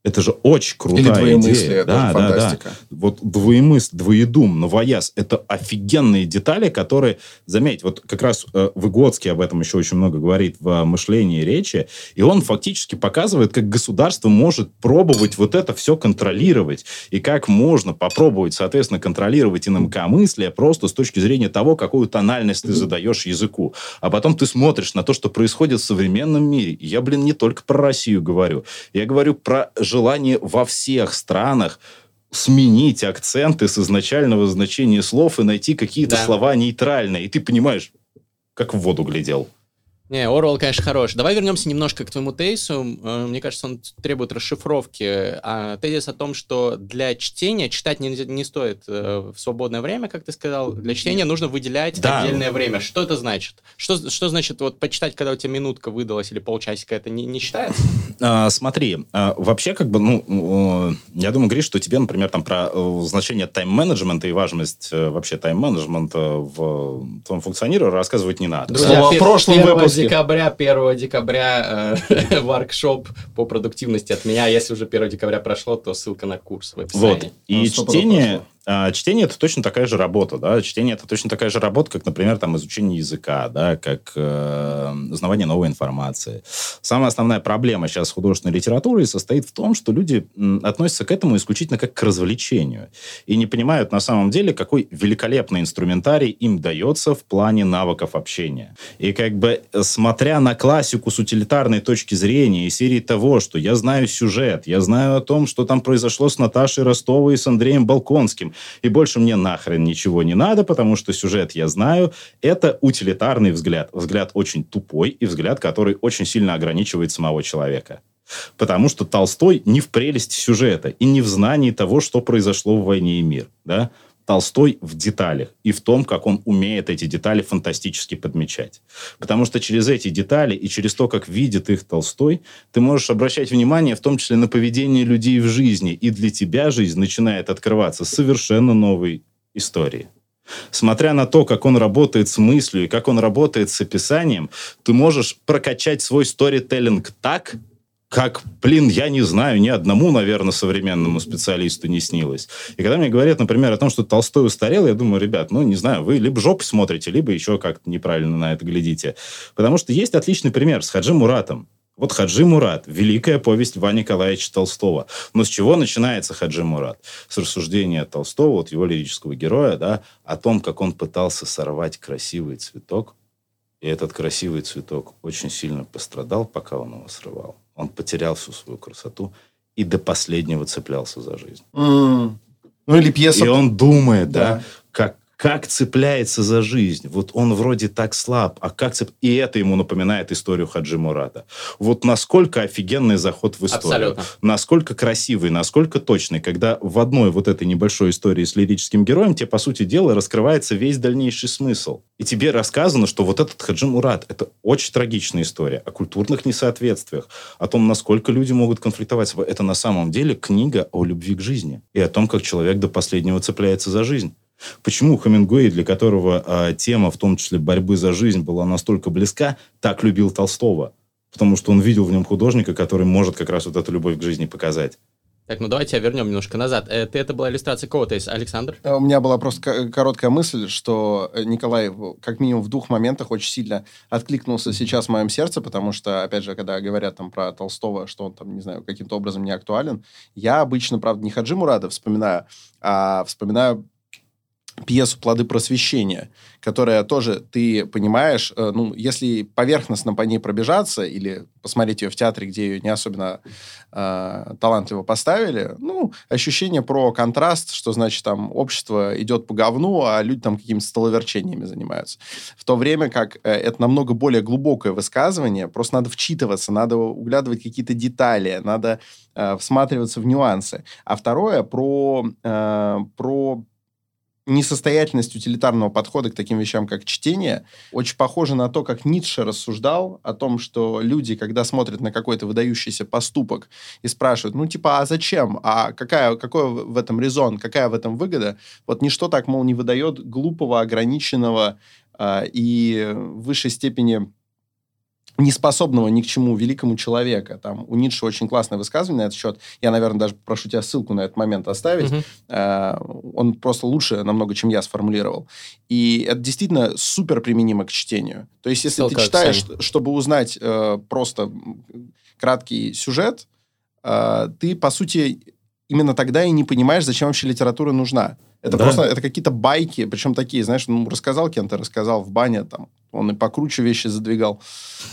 это же очень крутая Или двоемыслие, идея. Да, да, да фантастика. вот двоемысл, двоедум, новояз, это офигенные детали, которые, заметь, вот как раз э, Выгодский об этом еще очень много говорит в мышлении и речи, и он фактически показывает, как государство может пробовать вот это все контролировать, и как можно попробовать, соответственно, контролировать инакомыслие просто с точки зрения того, какую тональность ты задаешь языку. А потом ты смотришь на то, что происходит в современном мире. И я, блин, не только про Россию говорю. Я говорю про желание во всех странах сменить акценты с изначального значения слов и найти какие-то Да. слова нейтральные. И ты понимаешь, как в воду глядел. Не, Орвелл, конечно, хорош. Давай вернемся немножко к твоему тезису. Э, Мне кажется, он требует расшифровки. А, тезис о том, что для чтения читать не, не стоит э, в свободное время, как ты сказал. Для чтения нужно выделять Да. отдельное время. Что это значит? Что, что значит вот почитать, когда у тебя минутка выдалась или полчасика, это не, не считается? А, смотри, а, вообще, как бы, ну, я думаю, Гриш, что тебе, например, там про э, значение тайм-менеджмента и важность вообще тайм-менеджмента в твоем функционировании рассказывать не надо. Слово о пе- прошлом 1 выпуске. Декабря, 1 декабря э, [laughs] воркшоп по продуктивности от меня. Если уже 1 декабря прошло, то ссылка на курс в описании. Вот. И Ну, чтение, прошло. А, чтение это точно такая же работа, да. Чтение это точно такая же работа, как, например, там изучение языка, да, как э, узнавание новой информации. Самая основная проблема сейчас художественной литературой состоит в том, что люди относятся к этому исключительно как к развлечению и не понимают на самом деле, какой великолепный инструментарий им дается в плане навыков общения. И как бы э, смотря на классику с утилитарной точки зрения и серии того, что я знаю сюжет, я знаю о том, что там произошло с Наташей Ростовой и с Андреем Балконским, и больше мне нахрен ничего не надо, потому что сюжет я знаю, это утилитарный взгляд. Взгляд очень тупой и взгляд, который очень сильно ограничивает самого человека. Потому что Толстой не в прелести сюжета и не в знании того, что произошло в «Войне и мир». Да? Толстой в деталях и в том, как он умеет эти детали фантастически подмечать. Потому что через эти детали и через то, как видит их Толстой, ты можешь обращать внимание в том числе на поведение людей в жизни. И для тебя жизнь начинает открываться совершенно новой истории. Смотря на то, как он работает с мыслью и как он работает с описанием, ты можешь прокачать свой сторителлинг так, как, блин, я не знаю, ни одному, наверное, современному специалисту не снилось. И когда мне говорят, например, о том, что Толстой устарел, я думаю, ребят, ну, не знаю, вы либо жопы смотрите, либо еще как-то неправильно на это глядите. Потому что есть отличный пример с Хаджи Муратом. Вот Хаджи Мурат, великая повесть Ивана Николаевича Толстого. Но с чего начинается Хаджи Мурат? С рассуждения Толстого, вот его лирического героя, да, о том, как он пытался сорвать красивый цветок, и этот красивый цветок очень сильно пострадал, пока он его срывал. Он потерял всю свою красоту и до последнего цеплялся за жизнь. Mm. Ну или пьеса. И он думает, да, да как, как цепляется за жизнь. Вот он вроде так слаб, а как цеп... И это ему напоминает историю Хаджи Мурата. Вот насколько офигенный заход в историю. Абсолютно. Насколько красивый, насколько точный, когда в одной вот этой небольшой истории с лирическим героем тебе, по сути дела, раскрывается весь дальнейший смысл. И тебе рассказано, что вот этот Хаджи Мурат – это очень трагичная история о культурных несоответствиях, о том, насколько люди могут конфликтовать. Это на самом деле книга о любви к жизни и о том, как человек до последнего цепляется за жизнь. Почему Хемингуэй, для которого э, тема, в том числе борьбы за жизнь, была настолько близка, так любил Толстого? Потому что он видел в нем художника, который может как раз вот эту любовь к жизни показать. Так, ну давайте вернем немножко назад. Это, это была иллюстрация кого-то из Александр? Э, у меня была просто короткая мысль, что э, Николай как минимум в двух моментах очень сильно откликнулся сейчас в моем сердце, потому что, опять же, когда говорят там про Толстого, что он там, не знаю, каким-то образом не актуален, я обычно, правда, не Хаджи Мурада вспоминаю, а вспоминаю пьесу «Плоды просвещения», которая тоже, ты понимаешь, э, ну, если поверхностно по ней пробежаться или посмотреть ее в театре, где ее не особенно э, талантливо поставили, ну, ощущение про контраст, что, значит, там общество идет по говну, а люди там какими-то столоверчениями занимаются. В то время как э, это намного более глубокое высказывание, просто надо вчитываться, надо углядывать какие-то детали, надо э, всматриваться в нюансы. А второе про, э, про несостоятельность утилитарного подхода к таким вещам, как чтение, очень похоже на то, как Ницше рассуждал о том, что люди, когда смотрят на какой-то выдающийся поступок и спрашивают, ну, типа, а зачем? А какая, какой в этом резон? Какая в этом выгода? Вот ничто так, мол, не выдает глупого, ограниченного э, и в высшей степени неспособного ни к чему великому человека. Там у Ницше очень классное высказывание на этот счет. Я, наверное, даже прошу тебя ссылку на этот момент оставить. Угу. Uh, он просто лучше намного, чем я сформулировал. И это действительно супер применимо к чтению. То есть, если Ссылка ты читаешь, чтобы узнать uh, просто краткий сюжет, uh, ты, по сути, именно тогда и не понимаешь, зачем вообще литература нужна. Это да. просто это какие-то байки, причем такие, знаешь, ну, рассказал кем-то, рассказал в бане, там, он и покруче вещи задвигал.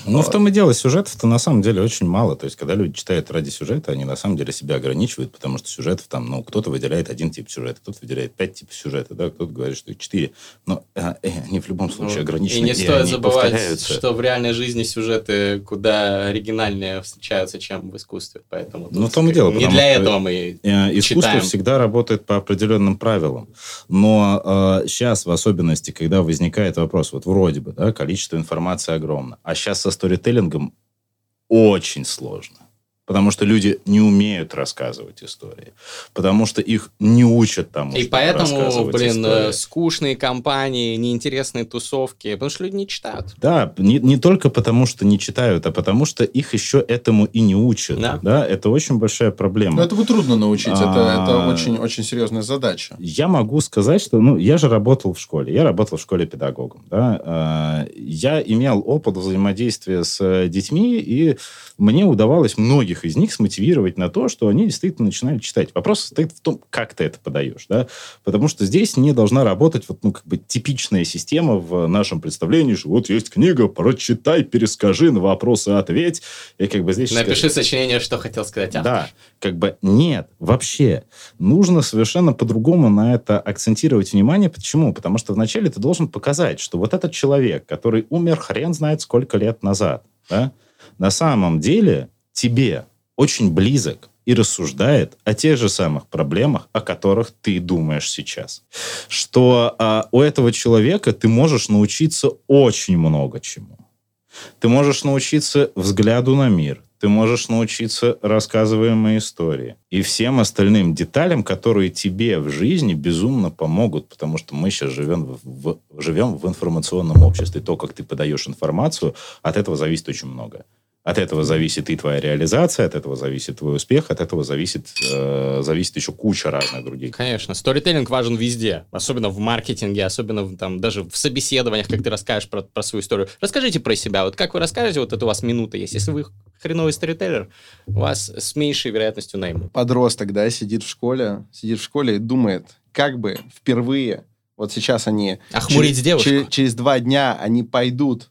Ну, в том и дело, сюжетов-то на самом деле очень мало. То есть, когда люди читают ради сюжета, они на самом деле себя ограничивают, потому что сюжетов там, ну, кто-то выделяет один тип сюжета, кто-то выделяет пять типов сюжета, да, кто-то говорит, что их четыре. Но э, э, они в любом случае ну, ограничены. И не стоит и забывать, что в реальной жизни сюжеты куда оригинальнее встречаются, чем в искусстве. Поэтому ну, в том и дело. Не для этого мы э, Искусство читаем. всегда работает по определенным правилам. Но э, сейчас, в особенности, когда возникает вопрос, вот вроде бы, да, количество информации огромно. А сейчас со сторителлингом очень сложно. Потому что люди не умеют рассказывать истории. Потому что их не учат тому, И поэтому, блин, истории. скучные компании, неинтересные тусовки. Потому что люди не читают. Да, не, не только потому, что не читают, а потому что их еще этому и не учат. Да. да? Это очень большая проблема. Но этого трудно научить. А... Это, это очень, очень серьезная задача. Я могу сказать, что... Ну, я же работал в школе. Я работал в школе педагогом. Да? А, я имел опыт взаимодействия с детьми, и мне удавалось многие многих из них смотивировать на то, что они действительно начинали читать. Вопрос состоит в том, как ты это подаешь, да, потому что здесь не должна работать вот, ну, как бы типичная система в нашем представлении, что вот есть книга, прочитай, перескажи, на вопросы ответь, и как бы здесь... Напиши скажи, сочинение, что хотел сказать автор. Да, как бы нет, вообще. Нужно совершенно по-другому на это акцентировать внимание. Почему? Потому что вначале ты должен показать, что вот этот человек, который умер хрен знает сколько лет назад, да, на самом деле тебе очень близок, и рассуждает о тех же самых проблемах, о которых ты думаешь сейчас. Что а, у этого человека ты можешь научиться очень много чему. Ты можешь научиться взгляду на мир, ты можешь научиться рассказываемой истории и всем остальным деталям, которые тебе в жизни безумно помогут, потому что мы сейчас живем в, в, живем в информационном обществе. То, как ты подаешь информацию, от этого зависит очень много. От этого зависит и твоя реализация, от этого зависит твой успех, от этого зависит, э, зависит еще куча разных других. Конечно, сторителлинг важен везде, особенно в маркетинге, особенно в, там даже в собеседованиях, как ты расскажешь про, про свою историю. Расскажите про себя, вот как вы расскажете, вот это у вас минута есть. Если вы хреновый сторителлер, вас с меньшей вероятностью наймут. Подросток, да, сидит в школе, сидит в школе и думает, как бы впервые, вот сейчас они... Охмурить через, девушку. через, через два дня они пойдут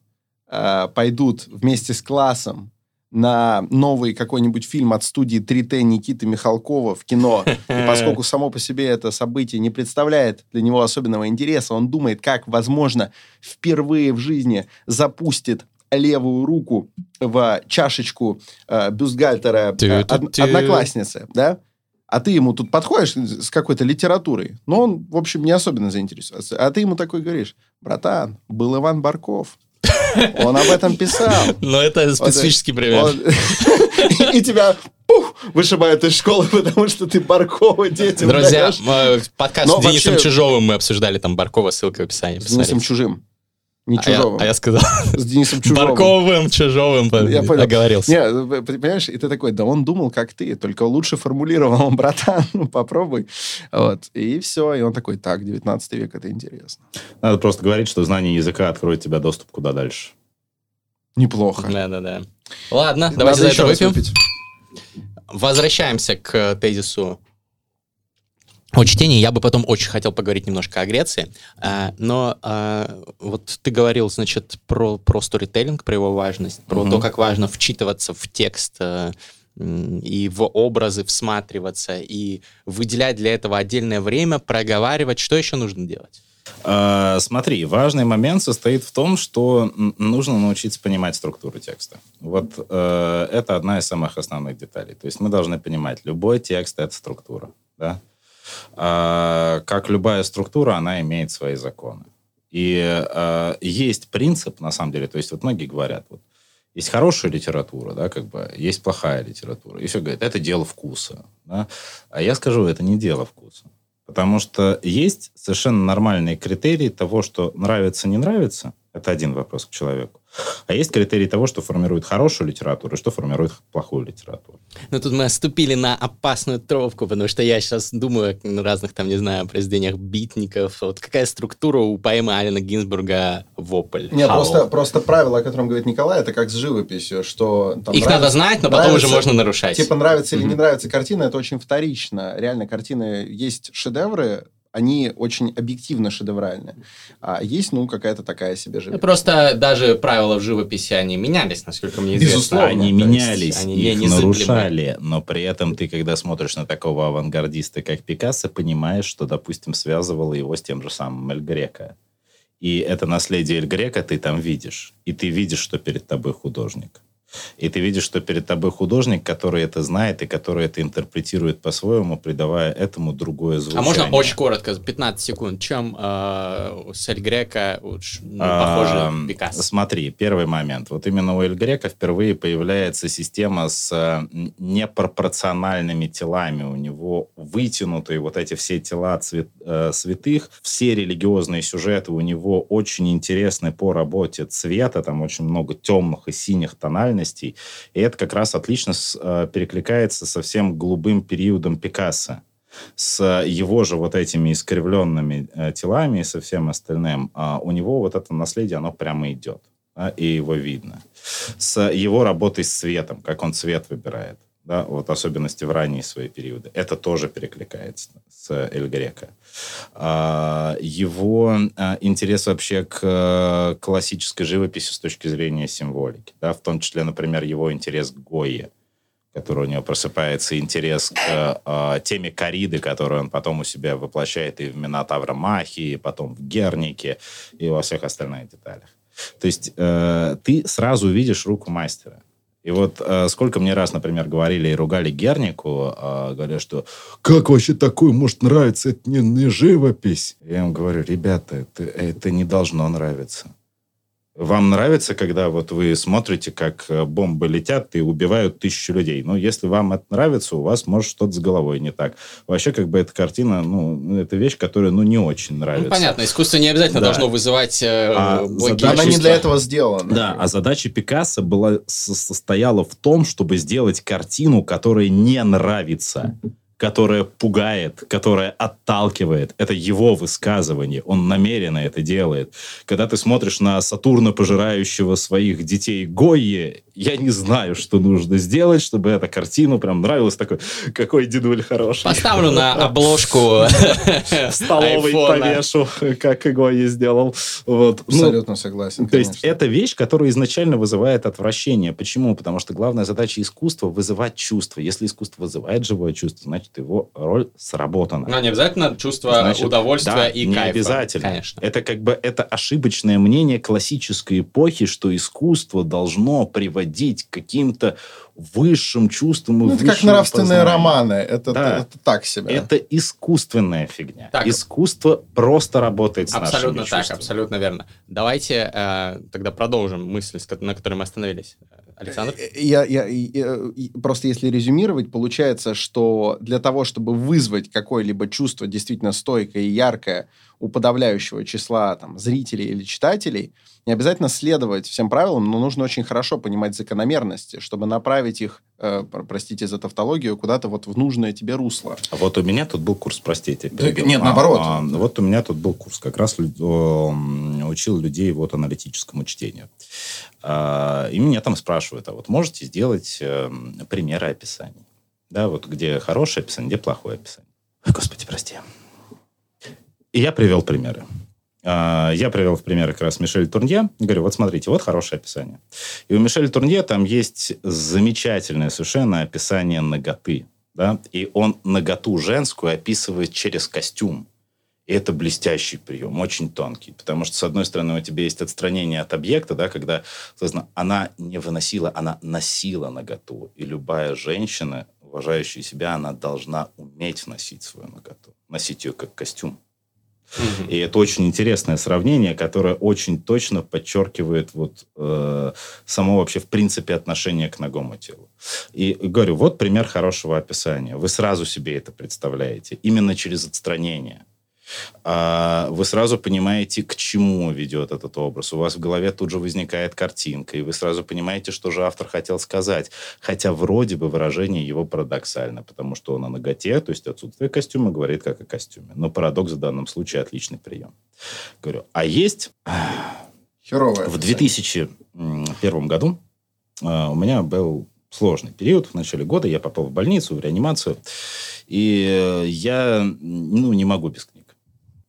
э, пойдут вместе с классом на новый какой-нибудь фильм от студии 3Т Никиты Михалкова в кино. И поскольку само по себе это событие не представляет для него особенного интереса, он думает, как, возможно, впервые в жизни запустит левую руку в чашечку э, бюстгальтера э, од- одноклассницы, да? А ты ему тут подходишь с какой-то литературой, но он, в общем, не особенно заинтересуется. А ты ему такой говоришь, братан, был Иван Барков, [laughs] он об этом писал. Но это специфический пример. [laughs] И тебя вышибают из школы, [laughs] потому что ты Баркова детям Друзья, подкаст с Денисом Чужовым мы обсуждали, там Баркова, ссылка в описании. С Денисом Чужим. Не а чужовым. Я, а я сказал... С Денисом Чужовым. Барковым, Чужовым. Я понял. Оговорился. Не, понимаешь, и ты такой, да он думал, как ты, только лучше формулировал, [laughs] братан, ну попробуй. Вот. И все. И он такой, так, 19 век, это интересно. Надо просто говорить, что знание языка откроет тебе доступ куда дальше. Неплохо. Да-да-да. Ладно, давайте за это выпьем. Возвращаемся к тезису о чтении я бы потом очень хотел поговорить немножко о Греции, а, но а, вот ты говорил, значит, про, про сторителлинг, про его важность, про mm-hmm. то, как важно вчитываться в текст э, и в образы всматриваться, и выделять для этого отдельное время, проговаривать. Что еще нужно делать? Смотри, важный момент состоит в том, что нужно научиться понимать структуру текста. Вот uh, это одна из самых основных деталей. То есть мы должны понимать, любой текст — это структура. Да? А, как любая структура, она имеет свои законы. И э, есть принцип, на самом деле, то есть вот многие говорят, вот, есть хорошая литература, да, как бы, есть плохая литература. И все говорят, это дело вкуса. Да? А я скажу, это не дело вкуса. Потому что есть совершенно нормальные критерии того, что нравится, не нравится. Это один вопрос к человеку. А есть критерии того, что формирует хорошую литературу и что формирует плохую литературу. Ну, тут мы оступили на опасную тропку, потому что я сейчас думаю о разных, там, не знаю, произведениях битников. Вот какая структура у поэмы Алина Гинзбурга «Вопль»? Нет, просто, просто правило, о котором говорит Николай, это как с живописью, что... Там, Их нравится, надо знать, но потом нравится, уже можно нарушать. Типа нравится mm-hmm. или не нравится картина, это очень вторично. Реально, картины... Есть шедевры, они очень объективно шедевральны. А есть, ну, какая-то такая себе живопись. Просто даже правила в живописи, они менялись, насколько мне известно. Безусловно. Они менялись, они их не нарушали, но при этом ты, когда смотришь на такого авангардиста, как Пикассо, понимаешь, что, допустим, связывало его с тем же самым Эль Греко. И это наследие Эль Грека ты там видишь. И ты видишь, что перед тобой художник. И ты видишь, что перед тобой художник, который это знает и который это интерпретирует по-своему, придавая этому другое звучание. А можно очень коротко, 15 секунд, чем э, с Эль Грека ну, похоже а, Пикассо? Смотри, первый момент. Вот именно у Эль Грека впервые появляется система с э, непропорциональными телами. У него вытянутые вот эти все тела цвет, э, святых. Все религиозные сюжеты у него очень интересны по работе цвета. Там очень много темных и синих тональностей ценностей. И это как раз отлично э, перекликается со всем голубым периодом Пикассо с его же вот этими искривленными э, телами и со всем остальным, э, у него вот это наследие, оно прямо идет, да, и его видно. С его работой с цветом, как он цвет выбирает да, вот особенности в ранние свои периоды. Это тоже перекликается с Эль Греко. А, его а, интерес вообще к э, классической живописи с точки зрения символики, да, в том числе, например, его интерес к Гойе, который у него просыпается интерес к э, теме кориды, которую он потом у себя воплощает и в Минотавра Махи, и потом в Гернике, и во всех остальных деталях. То есть э, ты сразу видишь руку мастера И вот э, сколько мне раз, например, говорили и ругали Гернику, э, говоря, что как вообще такой может нравиться, это не, не живопись. Я им говорю, ребята, это, это не должно нравиться. Вам нравится, когда вот вы смотрите, как э, бомбы летят и убивают тысячу людей. Ну, если вам это нравится, у вас может что-то с головой не так. Вообще, как бы эта картина, ну, это вещь, которая, ну, не очень нравится. Ну, понятно, искусство не обязательно Да. должно вызывать э, А благие задача- Она не для этого сделана. Да, а задача Пикассо была, со- состояла в том, чтобы сделать картину, которая не нравится, которая пугает, которая отталкивает. Это его высказывание, он намеренно это делает. Когда ты смотришь на Сатурна, пожирающего своих детей Гойе, я не знаю, что нужно сделать, чтобы эта картина прям нравилась. Такой, какой дедуль хороший. Поставлю на обложку [laughs] столовой повешу, как и Гойе сделал. Ну, Абсолютно согласен. то есть это вещь, которая изначально вызывает отвращение. Почему? Потому что главная задача искусства вызывать чувство. Если искусство вызывает живое чувство, значит его роль сработана. Но не обязательно чувство Значит, удовольствия да, и не кайфа. обязательно. Конечно. Это как бы это ошибочное мнение классической эпохи, что искусство должно приводить к каким-то высшим чувствам и Ну, это как нравственные романы. Это, Да. это так себе. Это искусственная фигня. Так. Искусство просто работает с Абсолютно нашими так, чувствами. абсолютно верно. Давайте э, тогда продолжим мысль, на которой мы остановились. Александр? Э, Я, я, я- и- просто если резюмировать, получается, что для того, чтобы вызвать какое-либо чувство действительно стойкое и яркое у подавляющего числа там, зрителей или читателей, не обязательно следовать всем правилам, но нужно очень хорошо понимать закономерности, чтобы направить их, э, пр- простите за тавтологию, куда-то вот в нужное тебе русло. А Вот у меня тут был курс, простите. Да, нет, А, наоборот. а, вот у меня тут был курс, как раз учил людей вот аналитическому чтению. А, И меня там спрашивают, а вот можете сделать эм, примеры описаний? Да, вот где хорошее описание, где плохое описание. Ой, Господи, прости. И я привел примеры. А, Я привел в пример как раз Мишель Турнье. Говорю, вот смотрите, вот хорошее описание. И у Мишеля Турнье там есть замечательное совершенно описание ноготы. Да? И он ноготу женскую описывает через костюм. И это блестящий прием, очень тонкий. Потому что, с одной стороны, у тебя есть отстранение от объекта, да, когда соответственно, она не выносила, она носила ноготу. И любая женщина, уважающая себя, она должна уметь носить свою ноготу. Носить ее как костюм. И это очень интересное сравнение, которое очень точно подчеркивает вот э, само вообще в принципе отношение к ногому телу. И говорю, вот пример хорошего описания. Вы сразу себе это представляете, именно через отстранение. А, Вы сразу понимаете, к чему ведет этот образ. У вас в голове тут же возникает картинка, и вы сразу понимаете, что же автор хотел сказать. Хотя вроде бы выражение его парадоксально, потому что он о ноготе, то есть отсутствие костюма, говорит как о костюме. Но парадокс в данном случае отличный прием. Говорю, а есть Херовое. в описание. 2001 году э, у меня был сложный период. В начале года я попал в больницу, в реанимацию. И э, я ну, не могу без.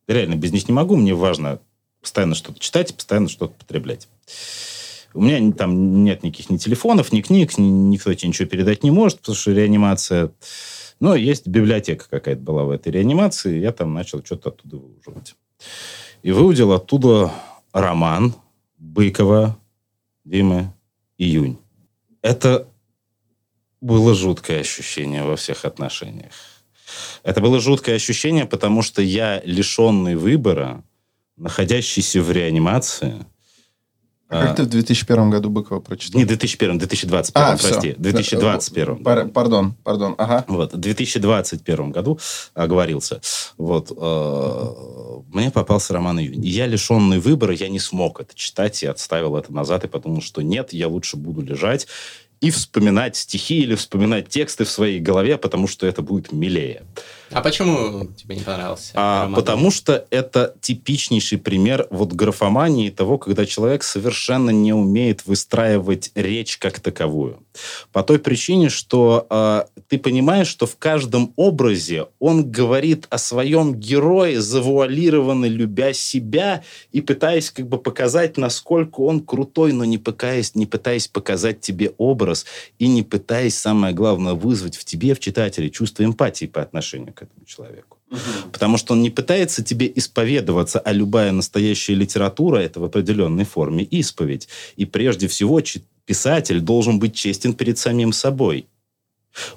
Реально, без них не могу. Мне важно постоянно что-то читать постоянно что-то потреблять. У меня там нет никаких ни телефонов, ни книг, ни- никто тебе ничего передать не может, потому что реанимация. Но есть библиотека какая-то была в этой реанимации, и я там начал что-то оттуда выуживать. И выудил оттуда роман Быкова, Димы, «Июнь». Это было жуткое ощущение во всех отношениях. Это было жуткое ощущение, потому что я, лишенный выбора, находящийся в реанимации, А как ты в 2001 году Быкова прочитал? не 2001, 2021, А, прости, 2021. Пар- Пардон, пардон. Ага. Вот, в 2021 году оговорился. Вот, э, мне попался роман «Июнь». Я, лишенный выбора, я не смог это читать и отставил это назад и подумал, что нет, я лучше буду лежать и вспоминать стихи или вспоминать тексты в своей голове, потому что это будет милее. А почему тебе не понравился? А, роман? потому что это типичнейший пример вот графомании того, когда человек совершенно не умеет выстраивать речь как таковую. По той причине, что а, ты понимаешь, что в каждом образе он говорит о своем герое, завуалированно любя себя и пытаясь как бы показать, насколько он крутой, но не пытаясь, не пытаясь показать тебе образ и не пытаясь, самое главное, вызвать в тебе, в читателе, чувство эмпатии по отношению к этому человеку. Потому что он не пытается тебе исповедоваться, а любая настоящая литература – это в определенной форме исповедь. И прежде всего писатель должен быть честен перед самим собой.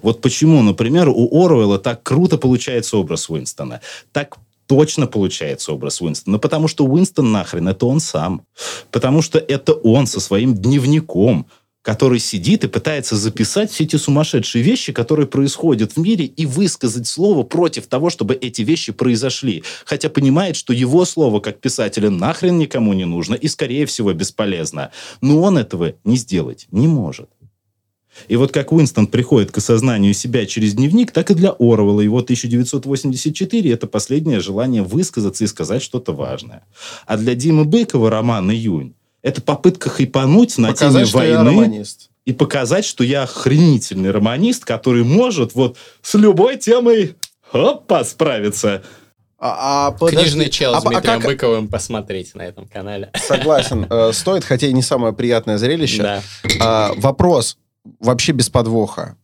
Вот почему, например, у Оруэлла так круто получается образ Уинстона. Так точно получается образ Уинстона. Ну, потому что Уинстон нахрен это он сам. Потому что это он со своим дневником, который сидит и пытается записать все эти сумасшедшие вещи, которые происходят в мире, и высказать слово против того, чтобы эти вещи произошли. Хотя понимает, что его слово как писателя нахрен никому не нужно и, скорее всего, бесполезно. Но он этого не сделать не может. И вот как Уинстон приходит к осознанию себя через дневник, так и для Орвелла. Его 1984 – это последнее желание высказаться и сказать что-то важное. А для Димы Быкова роман «Июнь» это попытка хайпануть на показать, теме войны и показать, что я охренительный романист, который может вот с любой темой опа, справиться. А, а, Книжный чел а, с Дмитрием а как... Быковым посмотреть на этом канале. Согласен. Э, [laughs] стоит, хотя и не самое приятное зрелище. Да. А, вопрос вообще без подвоха.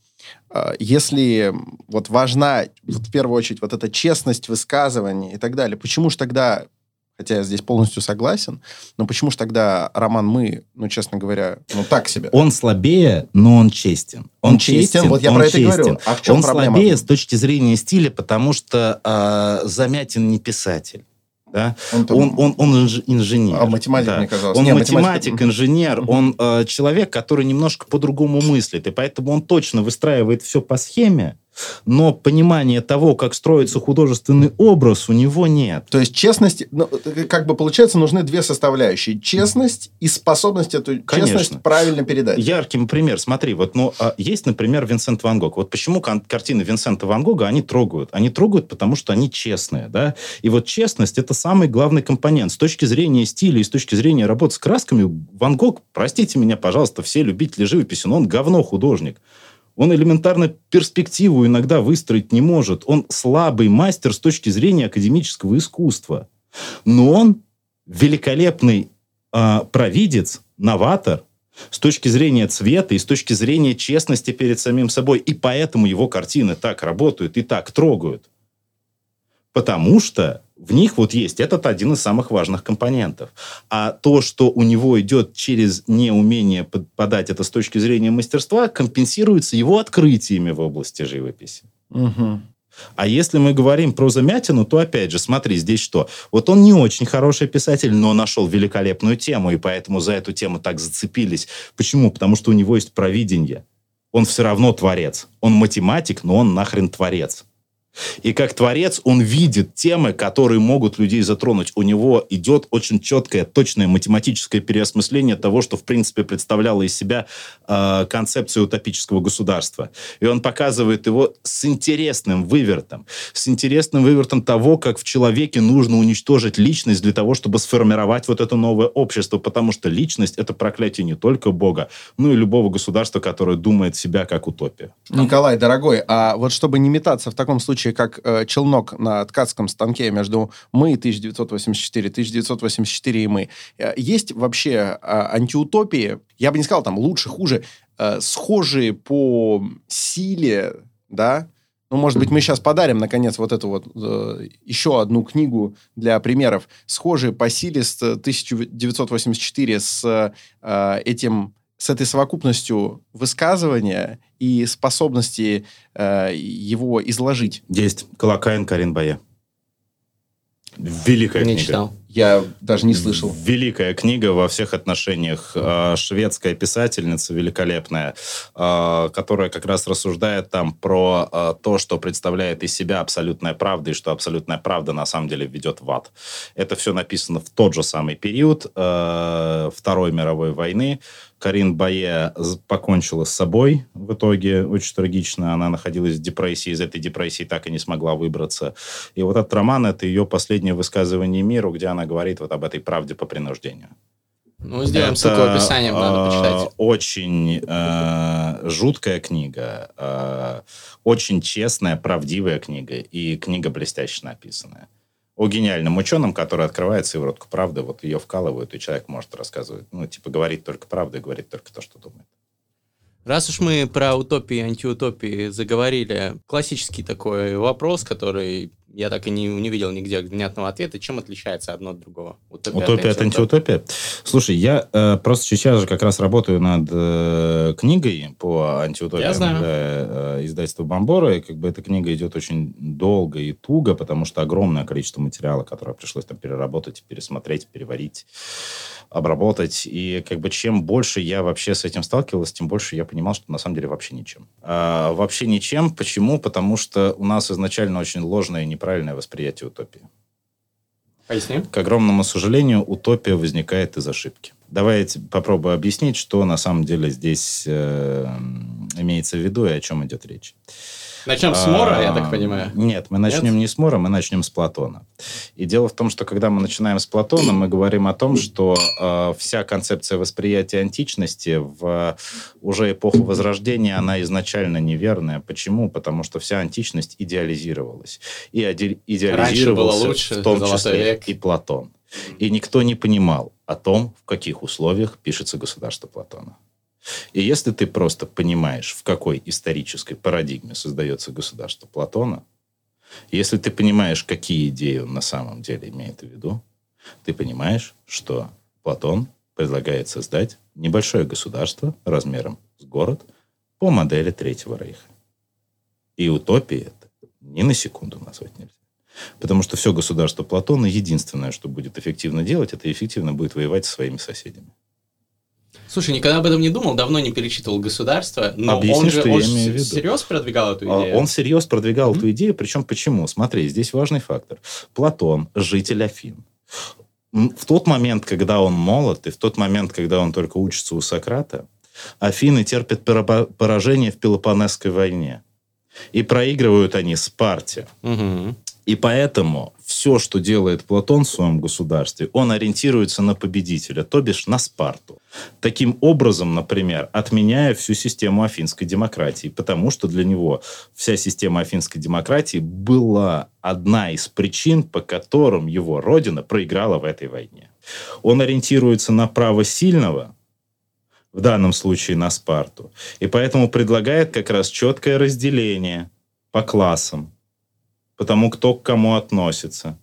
А, если вот важна вот в первую очередь вот эта честность высказываний и так далее, почему же тогда хотя я здесь полностью согласен, но почему же тогда роман «Мы», ну, честно говоря, ну, так себе? Он слабее, но он честен. Он, он честен, честен, вот я про это честен. говорю. А в чем он проблема? слабее с точки зрения стиля, потому что э, Замятин не писатель. Да? Он, он, он, он инженер. А математик, да. мне казалось. Он Не, математик, математик, инженер, он э, человек, который немножко по-другому мыслит, и поэтому он точно выстраивает все по схеме, но понимания того, как строится художественный образ, у него нет. То есть честность, ну, как бы получается, нужны две составляющие. Честность и способность эту Конечно. честность правильно передать. Яркий пример. Смотри, вот ну, а, есть, например, Винсент Ван Гог. Вот почему картины Винсента Ван Гога они трогают? Они трогают, потому что они честные. Да? И вот честность – это самый главный компонент. С точки зрения стиля и с точки зрения работы с красками, Ван Гог, простите меня, пожалуйста, все любители живописи, но он говно художник. Он элементарно перспективу иногда выстроить не может. Он слабый мастер с точки зрения академического искусства. Но он великолепный э, провидец, новатор с точки зрения цвета и с точки зрения честности перед самим собой. И поэтому его картины так работают и так трогают. Потому что в них вот есть этот один из самых важных компонентов. А то, что у него идет через неумение подать это с точки зрения мастерства, компенсируется его открытиями в области живописи. Угу. А если мы говорим про Замятину, то опять же, смотри, здесь что? Вот он не очень хороший писатель, но нашел великолепную тему, и поэтому за эту тему так зацепились. Почему? Потому что у него есть провидение. Он все равно творец. Он математик, но он нахрен творец. И как творец он видит темы, которые могут людей затронуть. У него идет очень четкое, точное математическое переосмысление того, что в принципе представляло из себя э, концепцию утопического государства. И он показывает его с интересным вывертом. С интересным вывертом того, как в человеке нужно уничтожить личность для того, чтобы сформировать вот это новое общество. Потому что личность — это проклятие не только Бога, но и любого государства, которое думает себя как утопия. Николай, дорогой, а вот чтобы не метаться в таком случае случае, как э, челнок на ткацком станке между мы 1984, 1984 и мы, э, есть вообще э, антиутопии, я бы не сказал там лучше, хуже, э, схожие по силе, да, ну, может быть, мы сейчас подарим, наконец, вот эту вот э, еще одну книгу для примеров, схожие по силе с 1984 с э, этим с этой совокупностью высказывания и способности э, его изложить. Есть. Колокаин Карин Бае. Великая не книга. читал. Я даже не слышал. Великая книга во всех отношениях. А, шведская писательница великолепная, а, которая как раз рассуждает там про а, то, что представляет из себя абсолютная правда, и что абсолютная правда на самом деле ведет в ад. Это все написано в тот же самый период Второй мировой войны. Карин Бае покончила с собой в итоге, очень трагично. Она находилась в депрессии, из этой депрессии так и не смогла выбраться. И вот этот роман — это ее последнее высказывание миру, где она говорит вот об этой правде по принуждению. Ну, сделаем ссылку в описании, надо почитать. Очень э, жуткая книга, э, очень честная, правдивая книга и книга блестяще написанная о гениальном ученом, который открывает сыворотку правды, вот ее вкалывают, и человек может рассказывать, ну, типа, говорить только правду и говорить только то, что думает. Раз уж мы про утопии и антиутопии заговорили, классический такой вопрос, который я так и не, не увидел нигде внятного ответа, чем отличается одно от другого. Утопия, Утопия от антиутопия? Слушай, я э, просто сейчас же как раз работаю над э, книгой по антиутопии я знаю. для э, издательства Бомбора, и как бы эта книга идет очень долго и туго, потому что огромное количество материала, которое пришлось там переработать, пересмотреть, переварить, обработать. И как бы чем больше я вообще с этим сталкивался, тем больше я понимал, что на самом деле вообще ничем. А, вообще ничем. Почему? Потому что у нас изначально очень ложное и неправильное восприятие утопии. Поясни. К огромному сожалению, утопия возникает из ошибки. Давайте попробую объяснить, что на самом деле здесь э, имеется в виду и о чем идет речь. Начнем с Мора, а, я так понимаю. Нет, мы начнем нет? не с Мора, мы начнем с Платона. И дело в том, что когда мы начинаем с Платона, мы говорим о том, что э, вся концепция восприятия античности в уже эпоху Возрождения, она изначально неверная. Почему? Потому что вся античность идеализировалась. И идеализировался лучше, в том числе век. и Платон. И никто не понимал о том, в каких условиях пишется государство Платона. И если ты просто понимаешь, в какой исторической парадигме создается государство Платона, если ты понимаешь, какие идеи он на самом деле имеет в виду, ты понимаешь, что Платон предлагает создать небольшое государство размером с город по модели Третьего Рейха. И утопии это ни на секунду назвать нельзя. Потому что все государство Платона единственное, что будет эффективно делать, это эффективно будет воевать со своими соседями. Слушай, никогда об этом не думал, давно не перечитывал государство, но Объясни, он же он всерьез продвигал эту А, идею? Он всерьез продвигал mm-hmm. эту идею, причем почему? Смотри, здесь важный фактор. Платон, житель Афин. В тот момент, когда он молод, и в тот момент, когда он только учится у Сократа, Афины терпят поражение в Пелопонесской войне. И проигрывают они Спарте. Угу. И поэтому все, что делает Платон в своем государстве, он ориентируется на победителя, то бишь на Спарту. Таким образом, например, отменяя всю систему афинской демократии, потому что для него вся система афинской демократии была одна из причин, по которым его родина проиграла в этой войне. Он ориентируется на право сильного, в данном случае на Спарту, и поэтому предлагает как раз четкое разделение по классам, потому кто к кому относится.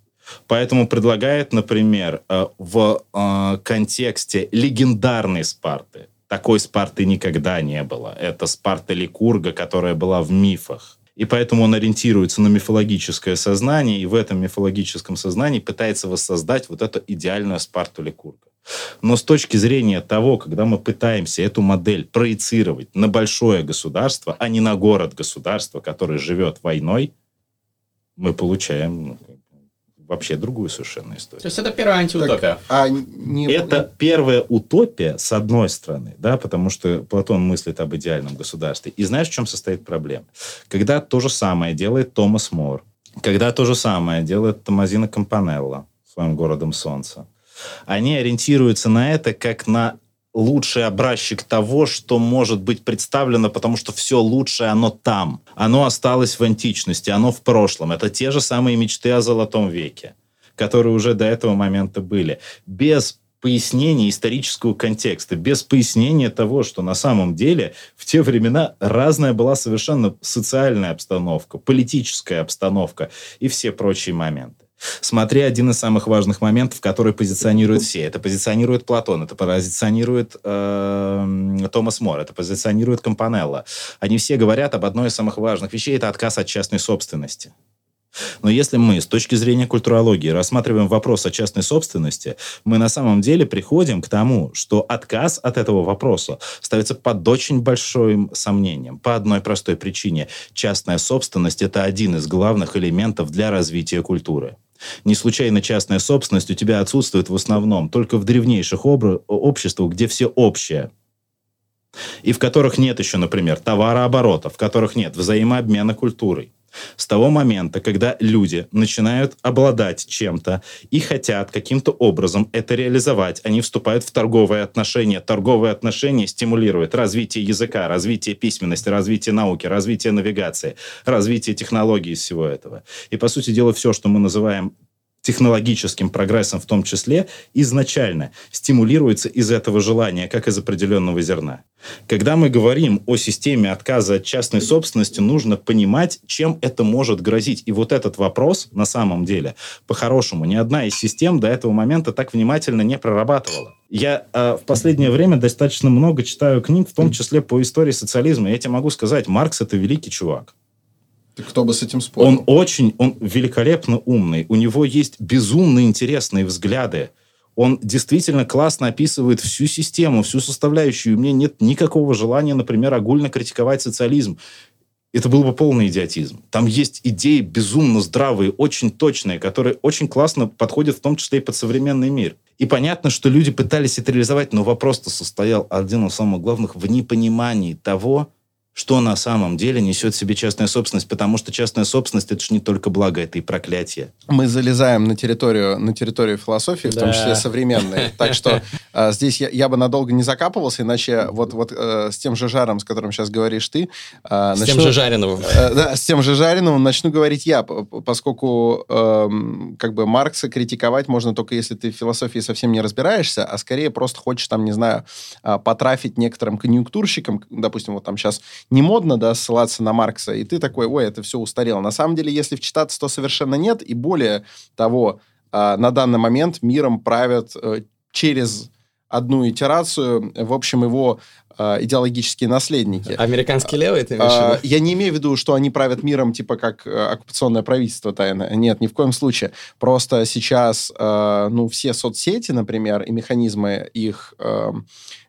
Поэтому предлагает, например, э, в э, контексте легендарной Спарты. Такой Спарты никогда не было. Это Спарта Ликурга, которая была в мифах. И поэтому он ориентируется на мифологическое сознание, и в этом мифологическом сознании пытается воссоздать вот эту идеальную Спарту Ликурга. Но с точки зрения того, когда мы пытаемся эту модель проецировать на большое государство, а не на город-государство, которое живет войной, мы получаем ну, вообще другую совершенно историю. То есть это первая антиутопия. Так, а не... Это первая утопия, с одной стороны, да, потому что Платон мыслит об идеальном государстве. И знаешь, в чем состоит проблема? Когда то же самое делает Томас Мор, когда то же самое делает Томазина Кампанелла своим «Городом солнца», они ориентируются на это как на лучший образчик того, что может быть представлено, потому что все лучшее, оно там. Оно осталось в античности, оно в прошлом. Это те же самые мечты о Золотом веке, которые уже до этого момента были. Без пояснения исторического контекста, без пояснения того, что на самом деле в те времена разная была совершенно социальная обстановка, политическая обстановка и все прочие моменты. Смотри, один из самых важных моментов, который позиционирует все. Это позиционирует Платон, это позиционирует э, Томас Мор, это позиционирует Компанелло. Они все говорят об одной из самых важных вещей, это отказ от частной собственности. Но если мы с точки зрения культурологии рассматриваем вопрос о частной собственности, мы на самом деле приходим к тому, что отказ от этого вопроса ставится под очень большим сомнением. По одной простой причине. Частная собственность – это один из главных элементов для развития культуры. Не случайно частная собственность у тебя отсутствует в основном только в древнейших об... обществах, где все общее. И в которых нет еще, например, товарооборота, в которых нет взаимообмена культурой. С того момента, когда люди начинают обладать чем-то и хотят каким-то образом это реализовать, они вступают в торговые отношения. Торговые отношения стимулируют развитие языка, развитие письменности, развитие науки, развитие навигации, развитие технологий из всего этого. И, по сути дела, все, что мы называем технологическим прогрессом в том числе, изначально стимулируется из этого желания, как из определенного зерна. Когда мы говорим о системе отказа от частной собственности, нужно понимать, чем это может грозить. И вот этот вопрос, на самом деле, по-хорошему, ни одна из систем до этого момента так внимательно не прорабатывала. Я э, в последнее время достаточно много читаю книг, в том числе по истории социализма. Я тебе могу сказать, Маркс это великий чувак. Кто бы с этим спорил? Он очень, он великолепно умный. У него есть безумно интересные взгляды. Он действительно классно описывает всю систему, всю составляющую. У меня нет никакого желания, например, огульно критиковать социализм. Это был бы полный идиотизм. Там есть идеи безумно здравые, очень точные, которые очень классно подходят в том числе и под современный мир. И понятно, что люди пытались это реализовать, но вопрос-то состоял, один из самых главных, в непонимании того, что на самом деле несет в себе частная собственность, потому что частная собственность это же не только благо, это и проклятие. Мы залезаем на территорию, на территорию философии, да. в том числе современной. Так что э, здесь я, я бы надолго не закапывался, иначе вот, вот э, с тем же жаром, с которым сейчас говоришь ты... Э, с начну, тем же Жариновым. Э, да, с тем же Жариновым начну говорить я, поскольку э, как бы Маркса критиковать можно только если ты в философии совсем не разбираешься, а скорее просто хочешь там, не знаю, э, потрафить некоторым конъюнктурщикам, допустим, вот там сейчас не модно, да, ссылаться на Маркса, и ты такой, ой, это все устарело. На самом деле, если вчитаться, то совершенно нет, и более того, э, на данный момент миром правят э, через одну итерацию, в общем, его идеологические наследники. Американские левые, ты имеешь в виду? Я не имею в виду, что они правят миром, типа, как оккупационное правительство тайное. Нет, ни в коем случае. Просто сейчас, ну, все соцсети, например, и механизмы их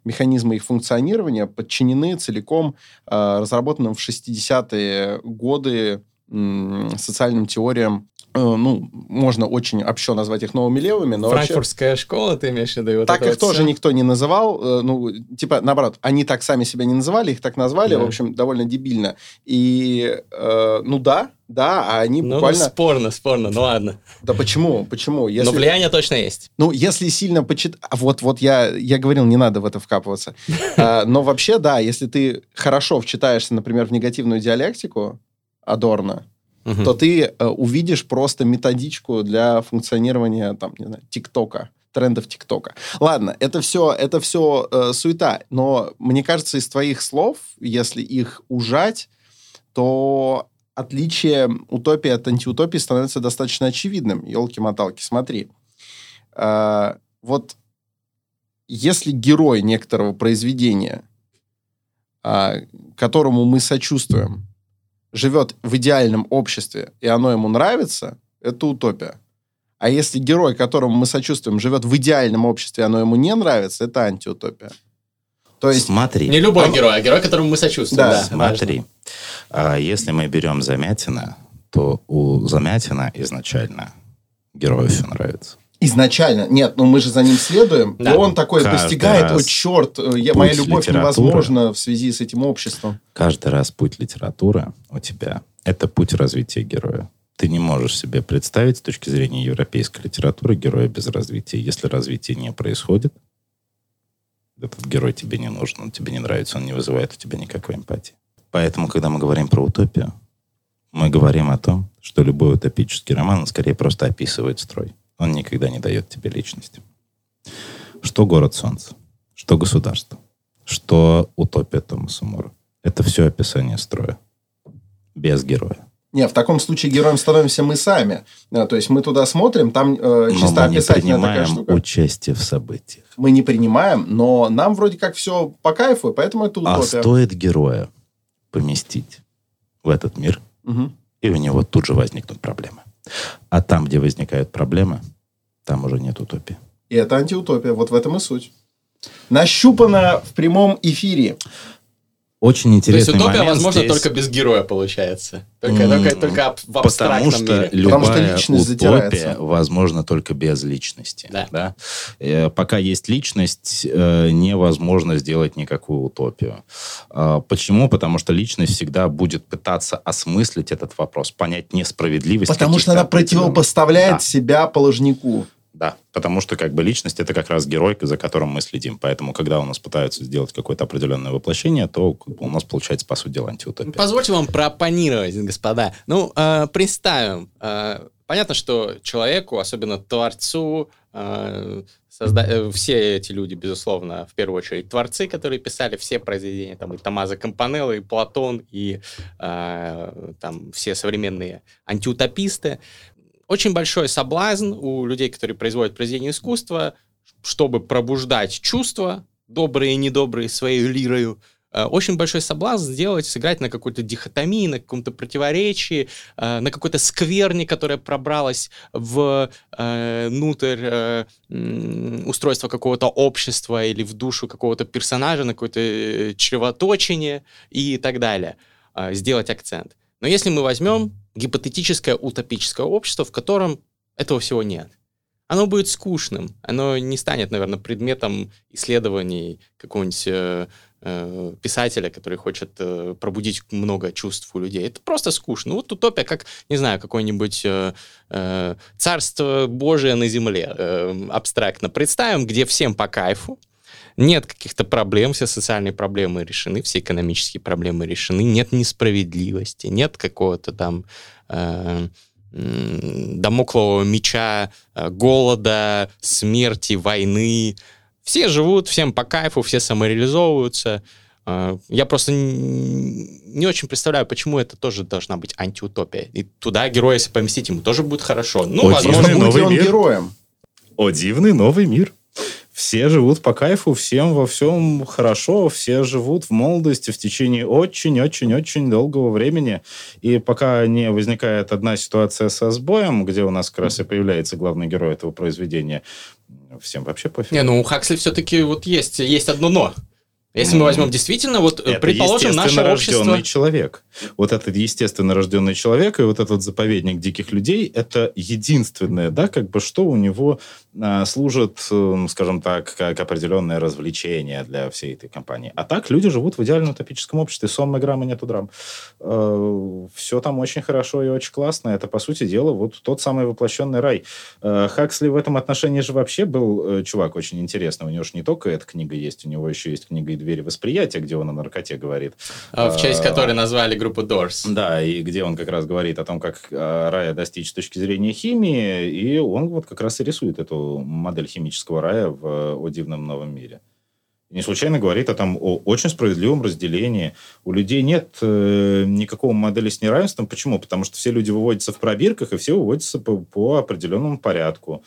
механизмы их функционирования подчинены целиком э, разработанным в 60-е годы э, социальным теориям ну, можно очень общо назвать их новыми левыми, но Франкфуртская вообще... школа, ты имеешь в виду? Вот так их вот тоже все? никто не называл, ну, типа, наоборот, они так сами себя не называли, их так назвали, да. в общем, довольно дебильно. И, э, ну да, да, а они ну, буквально... Ну, спорно, спорно, ну ладно. Да почему, почему? Если... Но влияние точно есть. Ну, если сильно почитать... Вот, вот я, я говорил, не надо в это вкапываться. А, но вообще, да, если ты хорошо вчитаешься, например, в негативную диалектику Адорна, угу. то ты э, увидишь просто методичку для функционирования, там, не знаю, ТикТока трендов ТикТока. Ладно, это все, это все э, суета, но мне кажется, из твоих слов, если их ужать, то отличие утопии от антиутопии становится достаточно очевидным. Елки-моталки, смотри. Э, вот если герой некоторого произведения, э, которому мы сочувствуем, живет в идеальном обществе, и оно ему нравится, это утопия. А если герой, которому мы сочувствуем, живет в идеальном обществе, и оно ему не нравится, это антиутопия. То есть... Смотри. Не любой он... герой, а герой, которому мы сочувствуем. Да, да смотри. А, если мы берем Замятина, то у Замятина изначально герою все нравится. Изначально. Нет, ну мы же за ним следуем. Да. И он такой Каждый постигает, о, черт, я, моя любовь невозможна в связи с этим обществом. Каждый раз путь литературы у тебя – это путь развития героя. Ты не можешь себе представить с точки зрения европейской литературы героя без развития. Если развитие не происходит, этот герой тебе не нужен, он тебе не нравится, он не вызывает у тебя никакой эмпатии. Поэтому, когда мы говорим про утопию, мы говорим о том, что любой утопический роман, он скорее просто описывает строй. Он никогда не дает тебе личности. Что город солнца, что государство, что утопия Томаса Мора. Это все описание строя. Без героя. Не, в таком случае героем становимся мы сами. Да, то есть мы туда смотрим, там э, чисто мы не принимаем участие в событиях. Мы не принимаем, но нам вроде как все по кайфу, поэтому это а утопия. А стоит героя поместить в этот мир, угу. и у него тут же возникнут проблемы. А там, где возникают проблемы, там уже нет утопии. И это антиутопия. Вот в этом и суть. Нащупано в прямом эфире. Очень интересный То есть утопия, момент возможно, здесь... только без героя получается. Только, mm, только, только в абстрактном потому что мире. Любая потому что личность утопия возможна только без личности. Да. Да? Э, пока есть личность, э, невозможно сделать никакую утопию. Э, почему? Потому что личность всегда будет пытаться осмыслить этот вопрос, понять несправедливость. Потому что она противопоставляет да. себя положнику. Да, потому что как бы личность это как раз герой, за которым мы следим. Поэтому, когда у нас пытаются сделать какое-то определенное воплощение, то у нас получается, по сути дела, антиутопия. Позвольте вам проопонировать, господа. Ну, э, представим, э, понятно, что человеку, особенно творцу, э, созда... э, все эти люди, безусловно, в первую очередь творцы, которые писали все произведения, там и Томазо Кампанелло, и Платон, и э, там все современные антиутописты. Очень большой соблазн у людей, которые производят произведения искусства, чтобы пробуждать чувства, добрые и недобрые, своей лирою, Э, очень большой соблазн сделать, сыграть на какой-то дихотомии, на каком-то противоречии, э, на какой-то скверне, которая пробралась э, внутрь устройства какого-то общества или в душу какого-то персонажа, на какое-то чревоточение и так далее. Сделать акцент. Но если мы возьмем гипотетическое утопическое общество, в котором этого всего нет, оно будет скучным, оно не станет, наверное, предметом исследований какого-нибудь Э, писателя, который хочет э, пробудить много чувств у людей. Это просто скучно. Вот утопия, как, не знаю, какое-нибудь э, э, царство Божие на земле, э, абстрактно представим, где всем по кайфу, нет каких-то проблем, все социальные проблемы решены, все экономические проблемы решены, нет несправедливости, нет какого-то там э, домоклого меча, э, голода, смерти, войны, все живут, всем по кайфу, все самореализовываются. А, я просто не очень представляю, почему это тоже должна быть антиутопия. И туда героя, если поместить, ему тоже будет хорошо. Ну, О, возможно, будет он мир. героем. О, дивный новый мир. Все живут по кайфу, всем во всем хорошо, все живут в молодости в течение очень-очень-очень долгого времени. И пока не возникает одна ситуация со сбоем, где у нас как раз и появляется главный герой этого произведения, всем вообще пофиг. Не, ну у Хаксли все-таки вот есть, есть одно но. Если мы возьмем действительно, вот это предположим, наше общество... человек. Вот этот естественно рожденный человек и вот этот заповедник диких людей, это единственное, да, как бы что у него а, служит, эм, скажем так, как определенное развлечение для всей этой компании. А так люди живут в идеально утопическом обществе. Сонмы грамм и нету драм. Э, все там очень хорошо и очень классно. Это, по сути дела, вот тот самый воплощенный рай. Э, Хаксли в этом отношении же вообще был э, чувак очень интересный. У него же не только эта книга есть, у него еще есть книга «Двери восприятия», где он о наркоте говорит. А, в честь которой назвали группу Doors. Да, и где он как раз говорит о том, как рая достичь с точки зрения химии, и он вот как раз и рисует эту модель химического рая в «О дивном новом мире». не случайно говорит о, там, о очень справедливом разделении. У людей нет э, никакого модели с неравенством. Почему? Потому что все люди выводятся в пробирках, и все выводятся по, по определенному порядку.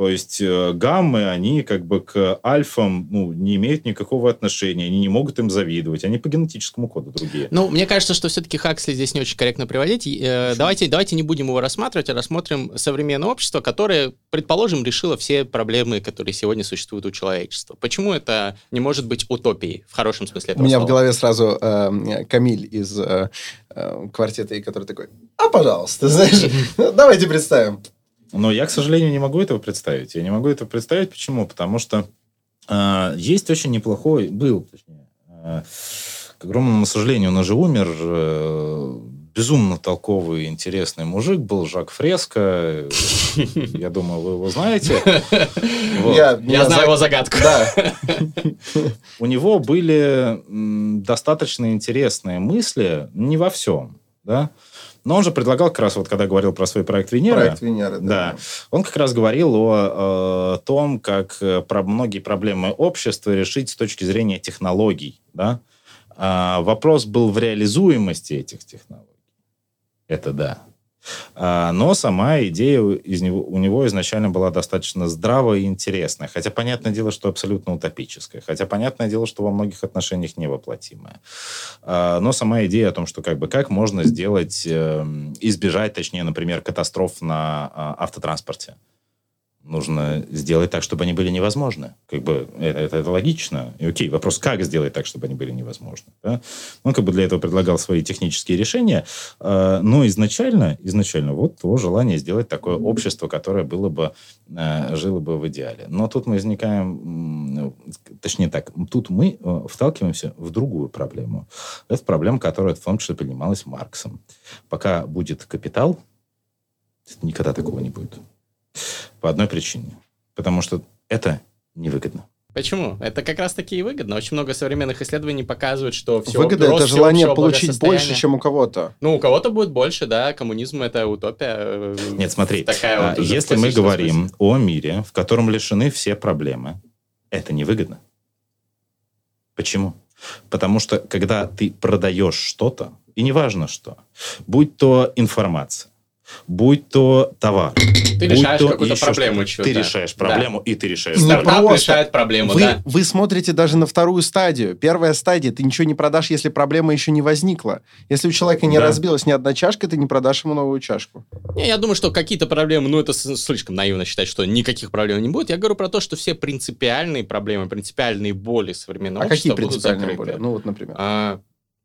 То есть э, гаммы, они как бы к альфам ну, не имеют никакого отношения, они не могут им завидовать, они по генетическому коду другие. Ну, мне кажется, что все-таки Хаксли здесь не очень корректно приводить. Э, давайте, давайте не будем его рассматривать, а рассмотрим современное общество, которое, предположим, решило все проблемы, которые сегодня существуют у человечества. Почему это не может быть утопией в хорошем смысле этого У меня слова? в голове сразу э, Камиль из э, э, квартета, который такой, а, пожалуйста, [laughs] знаешь, давайте представим. Но я, к сожалению, не могу этого представить. Я не могу этого представить. Почему? Потому что э, есть очень неплохой, был, точнее, э, к огромному сожалению, он уже умер, э, безумно толковый, интересный мужик был, Жак Фреско. Я думаю, вы его знаете. [laughs] Я знаю его загадку. [laughs] У него были достаточно интересные мысли, не во всем, да, но он же предлагал как раз, вот когда говорил про свой проект Венера. Проект Венера, да. да он как раз говорил о, о том, как э, про многие проблемы общества решить с точки зрения технологий. Да? А, вопрос был в реализуемости этих технологий. Это да. А, но сама идея из него, у него изначально была достаточно здравая и интересная. Хотя, понятное дело, что абсолютно утопическая. Хотя, понятное дело, что во многих отношениях невоплотимая. А, но сама идея о том, что как бы как можно сделать, эм, избежать, точнее, например, катастроф на а, автотранспорте нужно сделать так, чтобы они были невозможны. Как бы это, это, это логично. И окей, вопрос, как сделать так, чтобы они были невозможны. Да? Он как бы для этого предлагал свои технические решения, э, но изначально, изначально вот его желание сделать такое общество, которое было бы, э, жило бы в идеале. Но тут мы возникаем, точнее так, тут мы э, вталкиваемся в другую проблему. Это проблема, которая в том числе поднималась Марксом. Пока будет капитал, никогда такого не будет. По одной причине. Потому что это невыгодно. Почему? Это как раз таки и выгодно. Очень много современных исследований показывают, что все Выгода это желание получить больше, чем у кого-то. Ну, у кого-то будет больше, да. Коммунизм это утопия. э, Нет, смотри, Такая а, вот если мы говорим смысле. о мире, в котором лишены все проблемы, это невыгодно. Почему? Потому что когда ты продаешь что-то, и неважно что, будь то информация, будь то товар, Ты будь решаешь то какую-то еще проблему что-то. Ты решаешь Да. проблему, и ты решаешь проблему. Стартап просто. решает проблему, Вы, да. вы смотрите даже на вторую стадию. Первая стадия, ты ничего не продашь, если проблема еще не возникла. Если у человека не Да. разбилась ни одна чашка, ты не продашь ему новую чашку. Не, я думаю, что какие-то проблемы, ну, это слишком наивно считать, что никаких проблем не будет. Я говорю про то, что все принципиальные проблемы, принципиальные боли современного а какие общества будут принципиальные закрыты. боли? Ну вот, например. А,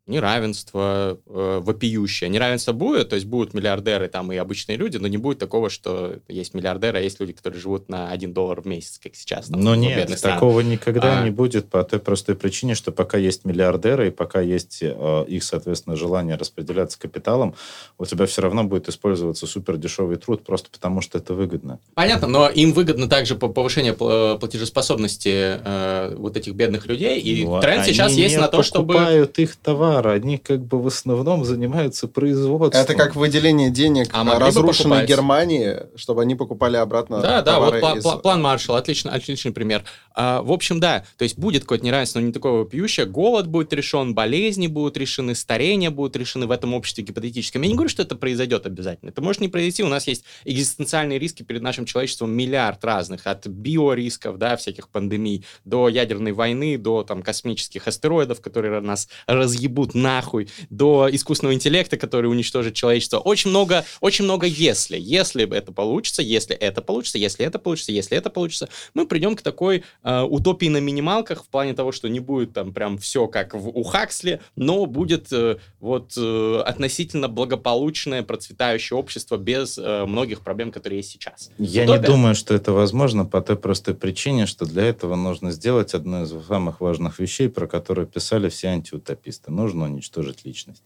неравенство э, вопиющее. Неравенство будет, то есть будут миллиардеры там и обычные люди, но не будет такого, что есть миллиардеры, а есть люди, которые живут на 1 доллар в месяц, как сейчас. там, Но в нет, такого никогда А. не будет по той простой причине, что пока есть миллиардеры и пока есть э, их, соответственно, желание распределяться капиталом, у тебя все равно будет использоваться супер дешевый труд просто потому, что это выгодно. Понятно, но им выгодно также по- повышение пл- платежеспособности э, вот этих бедных людей, и Ну, тренд сейчас есть на то, чтобы... покупают их товар, они как бы в основном занимаются производством. Это как выделение денег А разрушенной? Германии, чтобы они покупали обратно Да, да, вот из- пла- план Маршалла, отличный, отличный пример. А, в общем, да, то есть будет какое-то неравенство, но не такое вопиющее. Голод будет решен, болезни будут решены, старения будут решены в этом обществе гипотетическом. Я не говорю, что это произойдет обязательно. Это может не произойти. У нас есть экзистенциальные риски перед нашим человечеством миллиард разных. От биорисков, да, всяких пандемий, до ядерной войны, до там космических астероидов, которые нас разъебут нахуй, до искусственного интеллекта, который уничтожит человечество. Очень много, очень много если. Если это получится, если это получится, если это получится, если это получится, мы придем к такой э, утопии на минималках в плане того, что не будет там прям все как в, у Хаксли, но будет э, вот э, относительно благополучное, процветающее общество без э, многих проблем, которые есть сейчас. Я Утопия. не думаю, что это возможно по той простой причине, что для этого нужно сделать одну из самых важных вещей, про которые писали все антиутописты. Нужно уничтожить личность.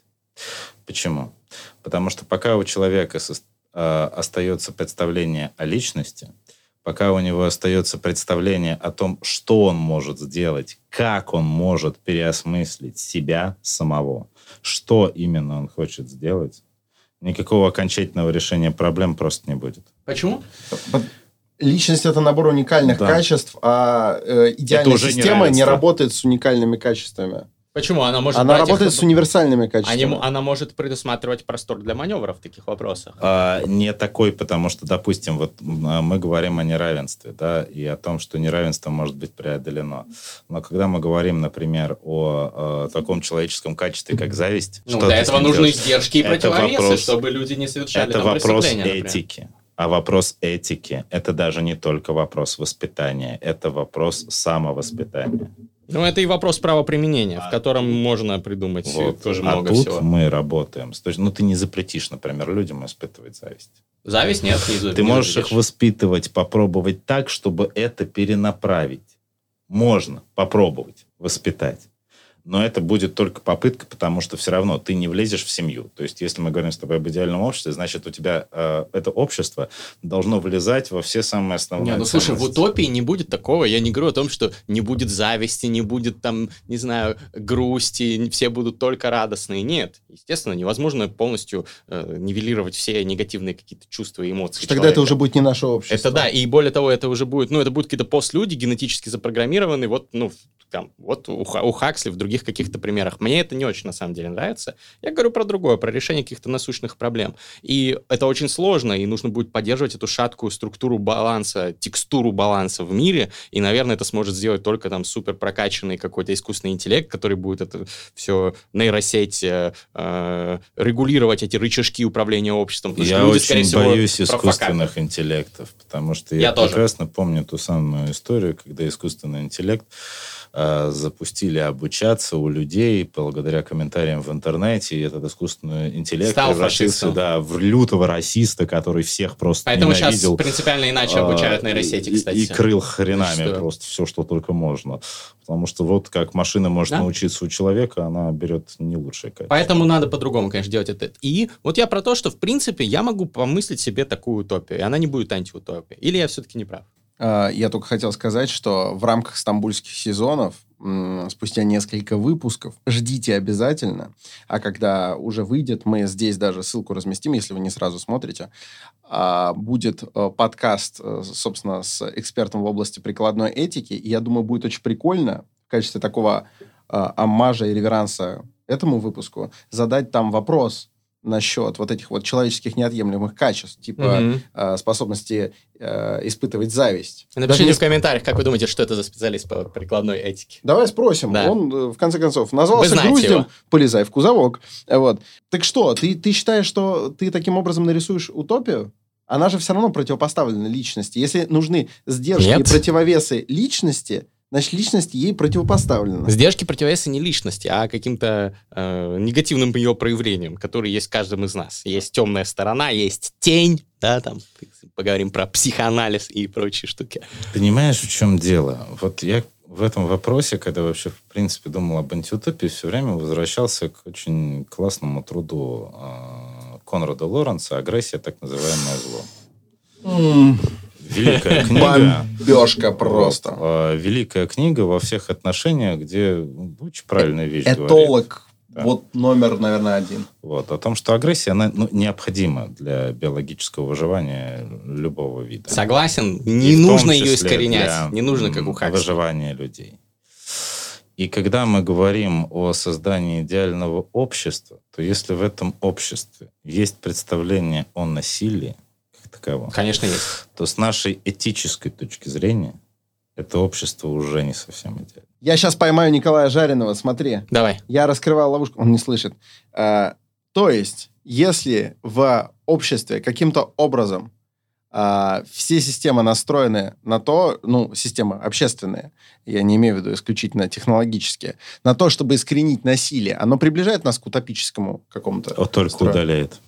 Почему? Потому что пока у человека э, остается представление о личности, пока у него остается представление о том, что он может сделать, как он может переосмыслить себя самого, что именно он хочет сделать, никакого окончательного решения проблем просто не будет. Почему? Личность это набор уникальных Да. качеств, а э, идеальная система не неравенство. работает с уникальными качествами. Почему? Она может Она брать их- работает с универсальными Они качествами. м- она может предусматривать простор для маневров в таких вопросах. А, не такой, потому что, допустим, вот а, мы говорим о неравенстве, да, и о том, что неравенство может быть преодолено. Но когда мы говорим, например, о, э, таком человеческом качестве, как зависть, Ну, что для этого нужны делаешь? издержки и противовесы, вопрос- чтобы люди не совершали Это там вопрос преступления, например. этики. А вопрос этики – это даже не только вопрос воспитания, это вопрос самовоспитания. Ну, это и вопрос правоприменения, в котором можно придумать Вот. тоже а много тут всего. мы работаем. с Ну, ты не запретишь, например, людям испытывать зависть. Зависть нет, не за- Ты можешь их запретишь. воспитывать, попробовать так, чтобы это перенаправить. Можно попробовать воспитать. Но это будет только попытка, потому что все равно ты не влезешь в семью. То есть, если мы говорим с тобой об идеальном обществе, значит, у тебя э, это общество должно влезать во все самые основные Не, ну слушай, в утопии не будет такого. Я не говорю о том, что не будет зависти, не будет там, не знаю, грусти, все будут только радостные. Нет, естественно, невозможно полностью э, нивелировать все негативные какие-то чувства и эмоции. Тогда это уже будет не наше общество. Это да, и более того, это уже будет, ну, это будут какие-то постлюди генетически запрограммированные, вот, ну, там, вот у, у Хаксли в других каких-то примерах. Мне это не очень, на самом деле, нравится. Я говорю про другое, про решение каких-то насущных проблем. И это очень сложно, и нужно будет поддерживать эту шаткую структуру баланса, текстуру баланса в мире, и, наверное, это сможет сделать только там супер прокачанный какой-то искусственный интеллект, который будет это все нейросеть э, э, регулировать эти рычажки управления обществом. Я люди, очень всего, боюсь искусственных интеллектов, потому что Я я, тоже. прекрасно помню ту самую историю, когда искусственный интеллект запустили обучаться у людей благодаря комментариям в интернете, и этот искусственный интеллект Стал превратился да, в лютого расиста, который всех просто Поэтому сейчас ненавидел. принципиально иначе А, обучают нейросети, и- кстати. И, крыл хренами Что? просто все, что только можно. Потому что вот как машина может Да. научиться у человека, она берет не лучшее качество. Поэтому надо по-другому, конечно, делать это. И вот я про то, что, в принципе, я могу помыслить себе такую утопию, и она не будет антиутопией. Или я все-таки не прав? А, Я только хотел сказать, что в рамках стамбульских сезонов спустя несколько выпусков ждите обязательно. А когда уже выйдет, мы здесь даже ссылку разместим, если вы не сразу смотрите. а, Будет э, подкаст, э, собственно, с экспертом в области прикладной этики. И я думаю, будет очень прикольно в качестве такого э, аммажа и реверанса этому выпуску задать там вопрос насчет вот этих вот человеческих неотъемлемых качеств, типа Мгм. э, способности э, испытывать зависть. Напишите Даже в комментариях, как вы думаете, что это за специалист по прикладной этике. Давай спросим. Да. Он, э, в конце концов, назвался груздем, его. полезай в кузовок. Вот. Так что, ты, ты считаешь, что ты таким образом нарисуешь утопию? Она же все равно противопоставлена личности. Если нужны сдержки Нет. и противовесы личности, значит, личность ей противопоставлена. Сдержки противовесы не личности, а каким-то э, негативным ее проявлением, который есть в каждом из нас. Есть темная сторона, есть тень, да, там поговорим про психоанализ и прочие штуки. Понимаешь, в чем дело? Вот я в этом вопросе, когда вообще, в принципе, думал об антиутопии, все время возвращался к очень классному труду э, Конрада Лоренса «Агрессия, так называемое зло». Великая [laughs] книга. Бомбежка просто. Вот, э, великая книга во всех отношениях, где ну, очень правильная вещь. Этолог. Да. Вот номер, наверное, один. Вот, о том, что агрессия, она ну, необходима для биологического выживания любого вида. Согласен, И не том нужно ее искоренять, для, не нужно, как у Хаксли. выживания людей. И когда мы говорим о создании идеального общества, то если в этом обществе есть представление о насилии как таковом, Конечно, есть. то с нашей этической точки зрения это общество уже не совсем идеально. Я сейчас поймаю Николая Жареного, смотри. Давай. Я раскрывал ловушку, он не слышит. А, то есть, если в обществе каким-то образом а, все системы настроены на то, ну, системы общественные, я не имею в виду исключительно технологические, на то, чтобы искоренить насилие, оно приближает нас к утопическому какому-то... О, только строю? удаляет.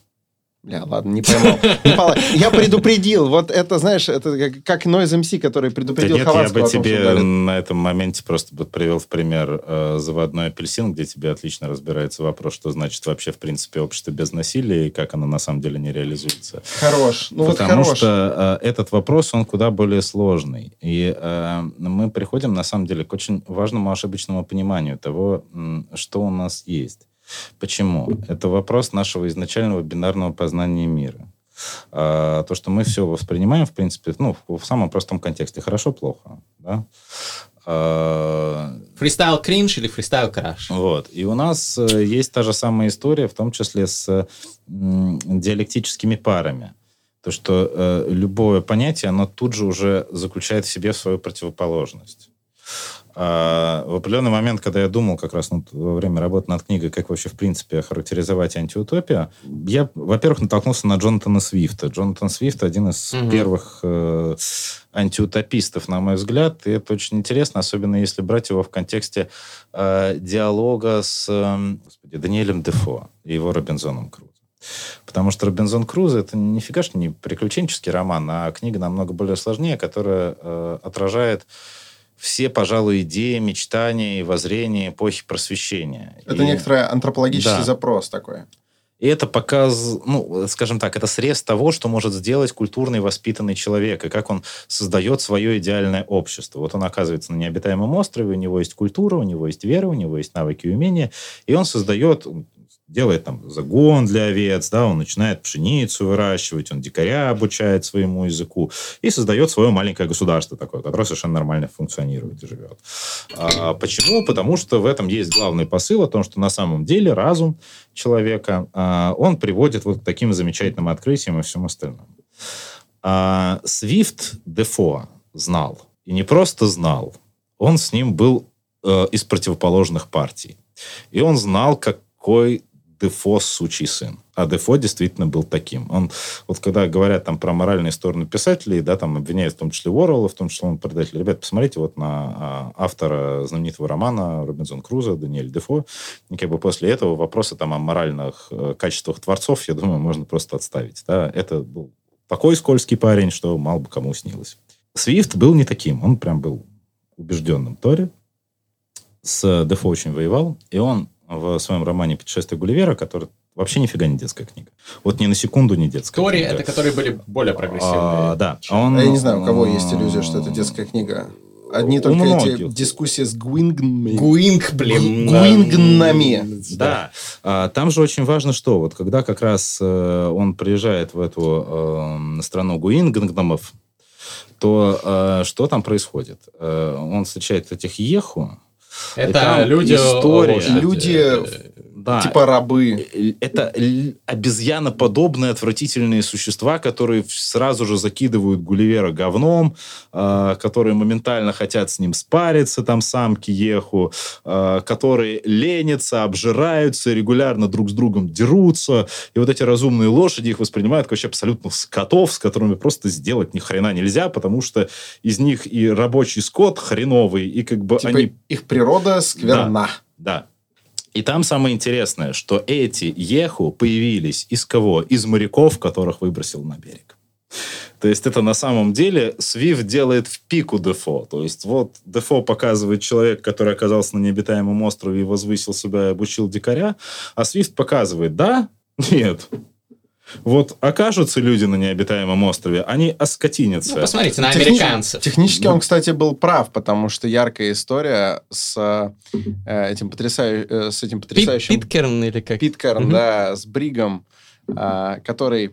Бля, ладно, не поймал. [laughs] Не Я предупредил. Вот это, знаешь, это как- как Noise MC, который Да предупредил нет, я бы том, тебе на этом моменте просто бы привел в пример э, заводной апельсин, где тебе отлично разбирается вопрос, что значит вообще в принципе общество без насилия и как оно на самом деле не реализуется. Хорош. Ну вот Потому хорош. что э, этот вопрос, он куда более сложный. И э, мы приходим, на самом деле, к очень важному ошибочному пониманию того, что у нас есть. Почему? Это вопрос нашего изначального бинарного познания мира. А, то, что мы все воспринимаем, в принципе, ну, в, в самом простом контексте. Хорошо-плохо. Да? А, Фристайл кринж или фристайл краш? вот. И у нас э, есть та же самая история, в том числе с диалектическими парами. То, что э, любое понятие, оно тут же уже заключает в себе свою противоположность. А, в определенный момент, когда я думал как раз ну, во время работы над книгой, как вообще в принципе характеризовать антиутопию, я, во-первых, натолкнулся на Джонатана Свифта. Джонатан Свифт один из Мгм. первых э, антиутопистов, на мой взгляд, и это очень интересно, особенно если брать его в контексте э, диалога с э, господи, Даниэлем Дефо и его Робинзоном Крузо. Потому что Робинзон Крузо это нифига ж не приключенческий роман, а книга намного более сложнее, которая э, отражает все, пожалуй, идеи, мечтания и воззрения эпохи просвещения. Это И- некоторый антропологический Да. запрос такой. и это показ, ну, скажем так, это срез того, что может сделать культурный воспитанный человек, и как он создает свое идеальное общество. Вот он оказывается на необитаемом острове, у него есть культура, у него есть вера, у него есть навыки и умения, и он создает, делает там загон для овец, да, он начинает пшеницу выращивать, он дикаря обучает своему языку и создает свое маленькое государство такое, которое совершенно нормально функционирует и живет. А почему? Потому что в этом есть главный посыл о том, что на самом деле разум человека, а, он приводит вот к таким замечательным открытиям и всем остальному. А, Свифт Дефо знал. И не просто знал. Он с ним был э, из противоположных партий. И он знал, какой Дефо сучий сын. А Дефо действительно был таким. Он, вот когда говорят там про моральные стороны писателей, да, там обвиняют в том числе Уоррелла, в том числе он предатель. Ребят, посмотрите вот на а, автора знаменитого романа Робинзон Крузо, Даниэль Дефо. И как бы после этого вопросы там о моральных э, качествах творцов, я думаю, можно просто отставить. Да? Это был такой скользкий парень, что мало бы кому снилось. Свифт был не таким. Он прям был убежденным Тори. С Дефо очень воевал. И он в своем романе «Путешествие Гулливера», который Вообще нифига не детская книга. Вот ни на секунду не детская Тори книга. это которые были более прогрессивные. А, да. Он, А Я не знаю, у кого есть иллюзия, что это детская книга. Одни У только эти многих. дискуссии с Гуингнами. Гуинг, блин. Гуингнами. Да. А, там же очень важно, что вот когда как раз э, он приезжает в эту э, страну Гуингномов, то э, что там происходит? Э, он встречает этих еху. И Это там люди... история. Люди Да, Типа рабы. Э, это обезьяноподобные отвратительные существа, которые сразу же закидывают Гулливера говном, э, которые моментально хотят с ним спариться, там самки еху, э, которые ленятся, обжираются, регулярно друг с другом дерутся. И вот эти разумные лошади их воспринимают как вообще абсолютно скотов, с которыми просто сделать ни хрена нельзя, потому что из них и рабочий скот хреновый, и как бы Типа они их природа скверна. да. И там самое интересное, что эти еху появились из кого? Из моряков, которых выбросил на берег. То есть это на самом деле Свифт делает в пику Дефо. То есть вот Дефо показывает человек, который оказался на необитаемом острове и возвысил себя и обучил дикаря, а Свифт показывает, да, нет. Вот окажутся люди на необитаемом острове, они оскотинятся. Ну, посмотрите на Техни- американцев. Технически он, кстати, был прав, потому что яркая история с э, этим, потрясаю- э, с этим Пит- потрясающим Питкерн или как? Питкерн, Мгм. да, с Бригом, а, который,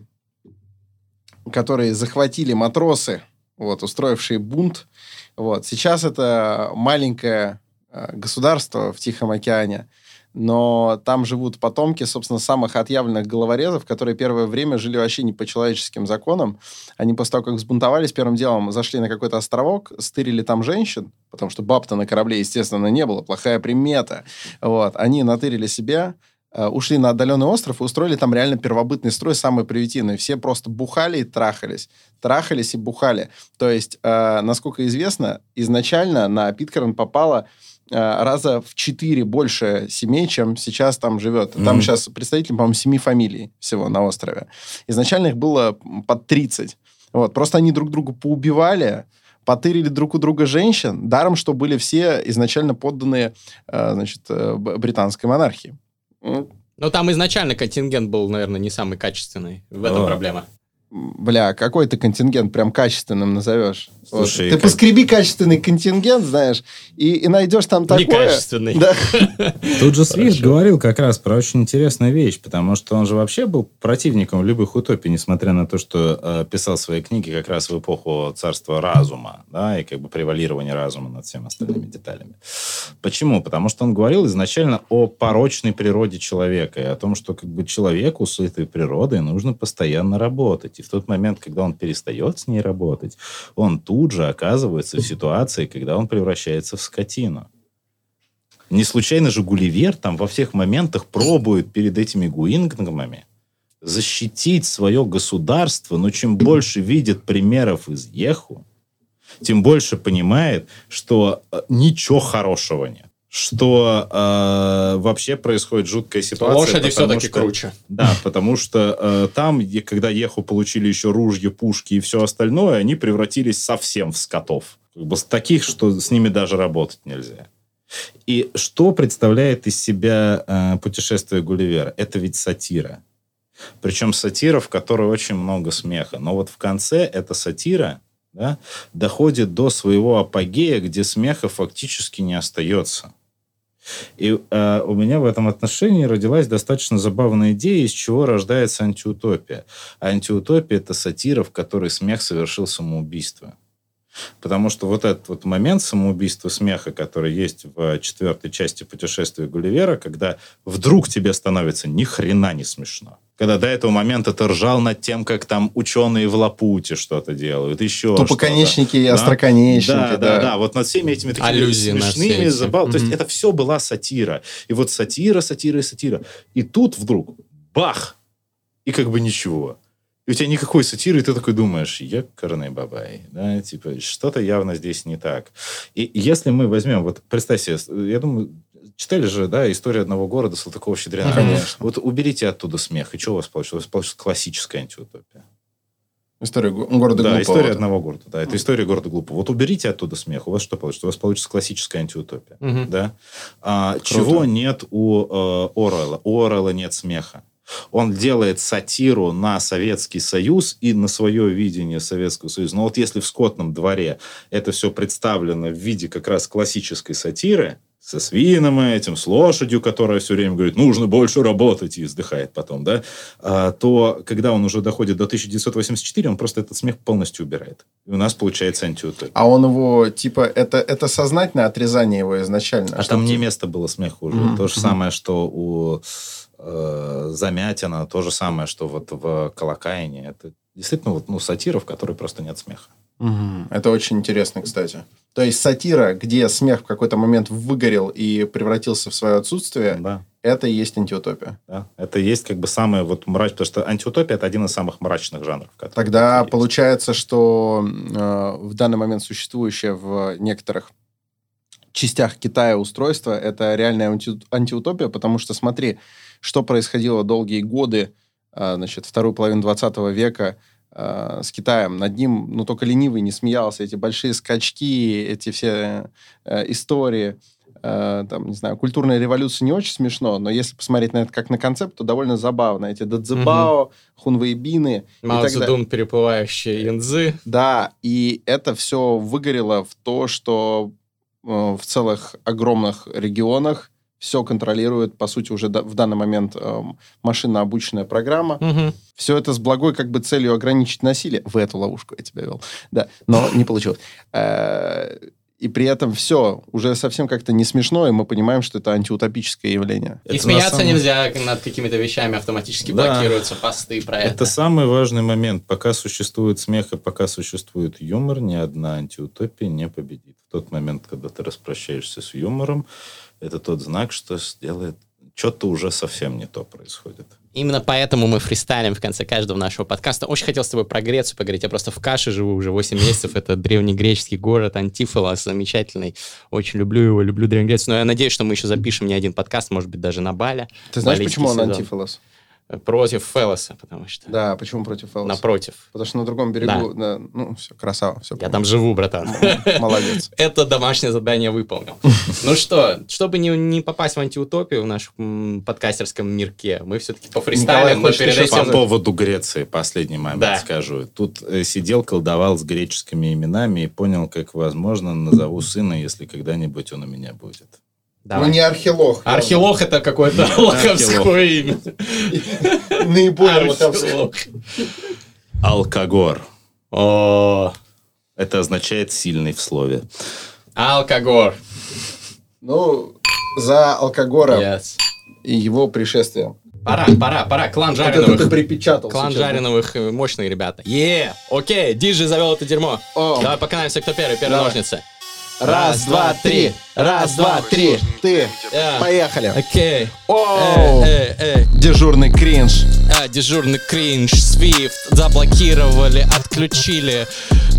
которые захватили матросы, вот, устроившие бунт. Вот. Сейчас это маленькое а, государство в Тихом океане, но там живут потомки, собственно, самых отъявленных головорезов, которые первое время жили вообще не по человеческим законам. Они после того, как взбунтовались, первым делом зашли на какой-то островок, стырили там женщин, потому что баб-то на корабле, естественно, не было, плохая примета. Вот. Они натырили себя, э, ушли на отдаленный остров и устроили там реально первобытный строй, самый примитивный. Все просто бухали и трахались. Трахались и бухали. То есть, э, насколько известно, изначально на Питкерн попало раза в четыре больше семей, чем сейчас там живет. Там Мгм. сейчас представители, по-моему, семи фамилий всего на острове. Изначально их было под 30. Вот. Просто они друг друга поубивали, потырили друг у друга женщин, даром, что были все изначально подданные э, значит, э, британской монархии. М, Ну, там изначально контингент был, наверное, не самый качественный. В этом А. проблема. Бля, какой ты контингент прям качественным назовешь? Вот. Слушай, Ты как- поскреби качественный контингент, знаешь, и, и найдешь там такое. Некачественный. Да. [laughs] Тут же Свифт говорил как раз про очень интересную вещь, потому что он же вообще был противником любых утопий, несмотря на то, что э, писал свои книги как раз в эпоху царства разума, да, и как бы превалирования разума над всеми остальными деталями. Почему? Потому что он говорил изначально о порочной природе человека и о том, что как бы человеку с этой природой нужно постоянно работать. И в тот момент, когда он перестает с ней работать, он тут же оказывается в ситуации, когда он превращается в скотину. Не случайно же Гулливер там во всех моментах пробует перед этими гуингномами защитить свое государство, но чем больше видит примеров из Еху, тем больше понимает, что э, ничего хорошего нет. Что э, вообще происходит жуткая ситуация. Лошади все-таки что- круче. Да, потому что э, там, когда Еху получили еще ружья, пушки и все остальное, они превратились совсем в скотов. Как бы таких, что с ними даже работать нельзя. И что представляет из себя э, путешествие Гулливера? Это ведь сатира. Причем сатира, в которой очень много смеха. Но вот в конце эта сатира да, доходит до своего апогея, где смеха фактически не остается. И э, у меня в этом отношении родилась достаточно забавная идея, из чего рождается антиутопия. Антиутопия – это сатира, в которой смех совершил самоубийство. Потому что вот этот вот момент самоубийства смеха, который есть в четвертой части путешествия Гулливера, когда вдруг тебе становится ни хрена не смешно. Когда до этого момента ты ржал над тем, как там ученые в Лапуте что-то делают, еще Тупоконечники и что-то. Да? остроконечники. Да, да, да. Вот над всеми этими такими Аллюзии смешными эти. забавами. То есть это все была сатира. И вот сатира, сатира и сатира. И тут вдруг бах! И как бы ничего. И у тебя никакой сатиры, и ты такой думаешь, якорный бабай, да, типа, что-то явно здесь не так. И если мы возьмем, вот представь себе, я думаю, читали же, да, «История одного города» Салтыкова-Щедрина. Конечно. Вот уберите оттуда смех, и что у вас получится? У вас получится классическая антиутопия. История го- города да, Глупого. история одного города. Да, это история города глупого. Вот уберите оттуда смех, у вас что получится? У вас получится классическая антиутопия. Мгм. Да? А, чего нет у э, Орелла? У Орелла нет смеха. Он делает сатиру на Советский Союз и на свое видение Советского Союза. Но вот если в «Скотном дворе» это все представлено в виде как раз классической сатиры, со свином этим, с лошадью, которая все время говорит, нужно больше работать, и вздыхает потом, да, а, то когда он уже доходит до 1984, он просто этот смех полностью убирает. И у нас получается антиутопия. А он его, типа, это, это сознательное отрезание его изначально? А там не место было смеху уже. Мгм, То же самое, что у э, Замятина, то же самое, что вот в Колокайне. Это действительно вот, ну, сатира, в которой просто нет смеха. Мгм. Это очень интересно, кстати. То есть сатира, где смех в какой-то момент выгорел и превратился в свое отсутствие, Да. это и есть антиутопия. Да. Это есть как бы самое вот мрачное, потому что антиутопия это один из самых мрачных жанров. Тогда есть. получается, что э, в данный момент существующее в некоторых частях Китая устройство это реальная анти- антиутопия, потому что смотри, что происходило долгие годы, э, значит, вторую половину 20 века э, с Китаем. Над ним, ну, только ленивый не смеялся. Эти большие скачки, эти все э, истории, э, там, не знаю, культурная революция не очень смешно, но если посмотреть на это как на концепт, то довольно забавно. Эти дадзебао, хунвейбины и Мао. Цзэдун, переплывающие янзы. Да, и это все выгорело в то, что э, в целых огромных регионах все контролирует, по сути, уже в данный момент эм, машинно обученная программа. Мгм. Все это с благой как бы целью ограничить насилие. В эту ловушку я тебя вел. Да, но не получилось. Э, И при этом все уже совсем как-то не смешно, и мы понимаем, что это антиутопическое явление. И Это смеяться самом- нельзя над какими-то вещами, автоматически Да. блокируются посты про это. Это самый важный момент. Пока существует смех и пока существует юмор, ни одна антиутопия не победит. В тот момент, когда ты распрощаешься с юмором, это тот знак, что сделает что-то уже совсем не то происходит. Именно поэтому мы фристайлим в конце каждого нашего подкаста. Очень хотел с тобой про Грецию поговорить. Я просто в Каше живу уже 8 месяцев. Это древнегреческий город Антифилос, замечательный. Очень люблю его, люблю Древнюю Грецию. Но я надеюсь, что мы еще запишем не один подкаст, может быть, даже на Бале. Ты знаешь, Балийский почему он сезон. антифилос? Против Фелоса, потому что... Да, почему против Фелоса? Напротив. Потому что на другом берегу, да, ну, все, красава, все. Я там живу, братан. Молодец. [laughs] Это домашнее задание выполнил. [laughs] Ну что, чтобы не, не попасть в антиутопию в нашем подкастерском мирке, мы все-таки по фристайлам, но перед этим... По поводу Греции последний момент Да. скажу. Тут э, сидел, колдовал с греческими именами и понял, как возможно назову сына, если когда-нибудь он у меня будет. Давай. Ну, не архилог. Архилог это какое-то лоховское имя. [laughs] Наиболее Архилог. Алкогор. О, Это означает сильный в слове. алкогор. Ну, за алкогора Yes. и его пришествие. Пора, пора, пора. Клан Вот это ты Жареновых. припечатал Клан сейчас? Жареновых э, мощные ребята. Е, окей, Диджи завел это дерьмо. О. Давай поканаемся, кто первый. Первые Давай. ножницы. Раз, два, три. Раз, два, три. Ты. Поехали. Окей. Оу. Эй, эй, эй. Дежурный кринж. А, дежурный кринж, Свифт заблокировали, отключили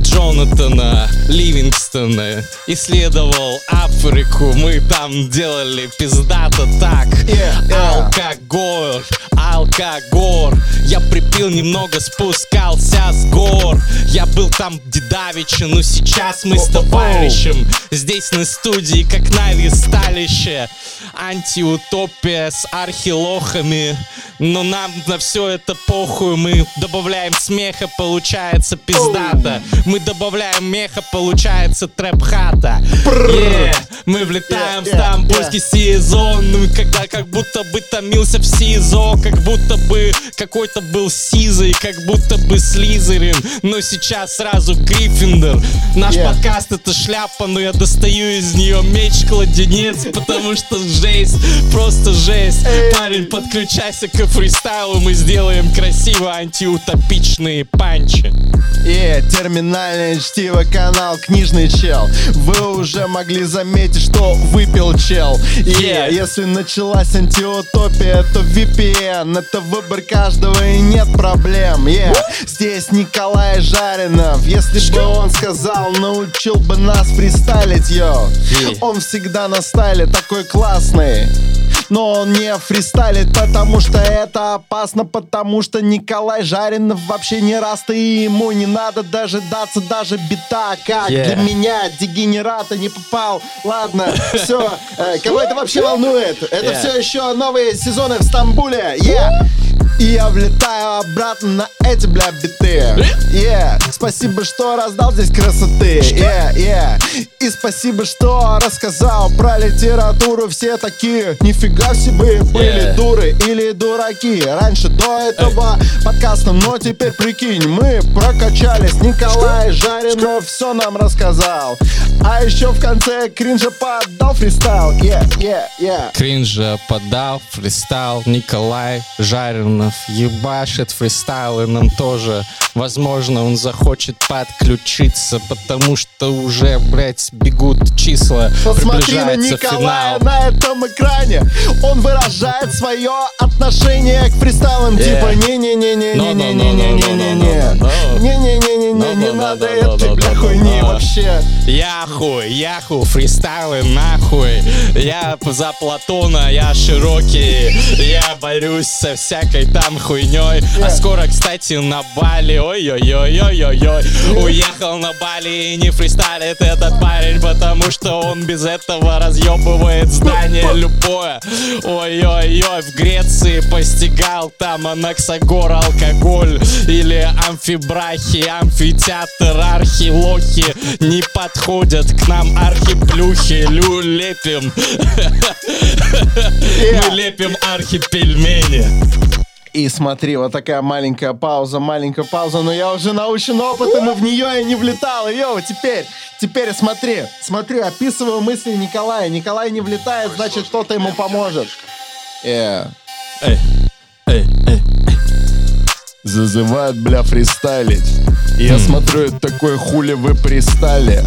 Джонатана Ливингстона. Исследовал Африку, мы там делали пиздато так. Yeah, yeah. Алкоголь, алкоголь. Я припил немного, спускался с гор. Я был там дедавича, но сейчас мы с О-о-о. товарищем здесь на студии, как на листалище. Антиутопия с архилохами. Но нам на все это похуй. Мы добавляем смеха, получается пиздата. Мы добавляем меха, получается трэп-хата. Yeah. Мы влетаем Yeah, в стамбульский сезон. Ну, когда как будто бы томился в СИЗО, как будто бы какой-то был Сизой, как будто бы Слизерин. Но сейчас сразу Гриффиндор. Наш Yeah. подкаст это шляпа, но я достаю из нее меч-кладенец, потому что жесть, просто жесть. Парень, подключайся к фристайлу, мы сделаем красиво антиутопичные панчи. И терминальное чтиво канал Книжный чел Вы уже могли заметить, что выпил чел И Yeah. если началась антиутопия, то VPN Это выбор каждого и нет проблем Yeah. Здесь Николай Жаринов Если бы он сказал, научил бы нас фристайлить, йо Yeah. Он всегда на стайле такой классный но он не фристайлит, потому что это опасно, потому что Николай Жаринов вообще не раст, и ему не надо дожидаться даже бита, как Yeah. для меня, дегенерата, не попал. Ладно, [laughs] все, кого это вообще волнует? Это все еще новые сезоны в Стамбуле, yeah. И я влетаю обратно на эти, бля, биты yeah. Спасибо, что раздал здесь красоты. Yeah, yeah. И спасибо, что рассказал про литературу. Все такие, нифига себе, были Yeah. дуры или дураки Раньше до этого подкаста, но теперь прикинь Мы прокачались, Николай Жаринов все нам рассказал. А еще в конце кринжа поддал фристайл. Yeah, yeah, yeah. Кринжа подал, фристайл, Николай Жаринов ебашит фристайл, и нам тоже, возможно, он захочет подключиться, потому что уже, блядь, бегут числа, Посмотри на Николая финал. на этом экране Он выражает свое отношение к фристайлам Yeah. Типа не-не-не-не-не-не-не-не-не-не No-no-no-no-no-no-no. Не No-no-no-no-no-no-no-no. надо этой бля хуйни вообще Яху, яху, фристайлы нахуй. Я за Платона, я широкий. Я борюсь со всякой там хуйней. А скоро, кстати, на Бали. Ой-ой-ой-ой-ой-ой. Уехал на Бали и не фристайлит этот парень, потому что он без этого разъебывает здание любое. Ой-ой-ой, в Греции постигал там анаксагор, алкоголь или амфибрахи, амфитеатр, архилохи не подходят к нам архиплюхи, лю лепим. Мы лепим архипельмени. И смотри, вот такая маленькая пауза, маленькая пауза, но я уже научен опытом, и в нее я не влетал. Йоу, теперь, теперь смотри, смотри, описываю мысли Николая. Николай не влетает, значит, кто-то ему поможет. Yeah. Эй, эй, эй. Зазывают, бля, фристайлить. И Я смотрю, это такое хули вы пристали.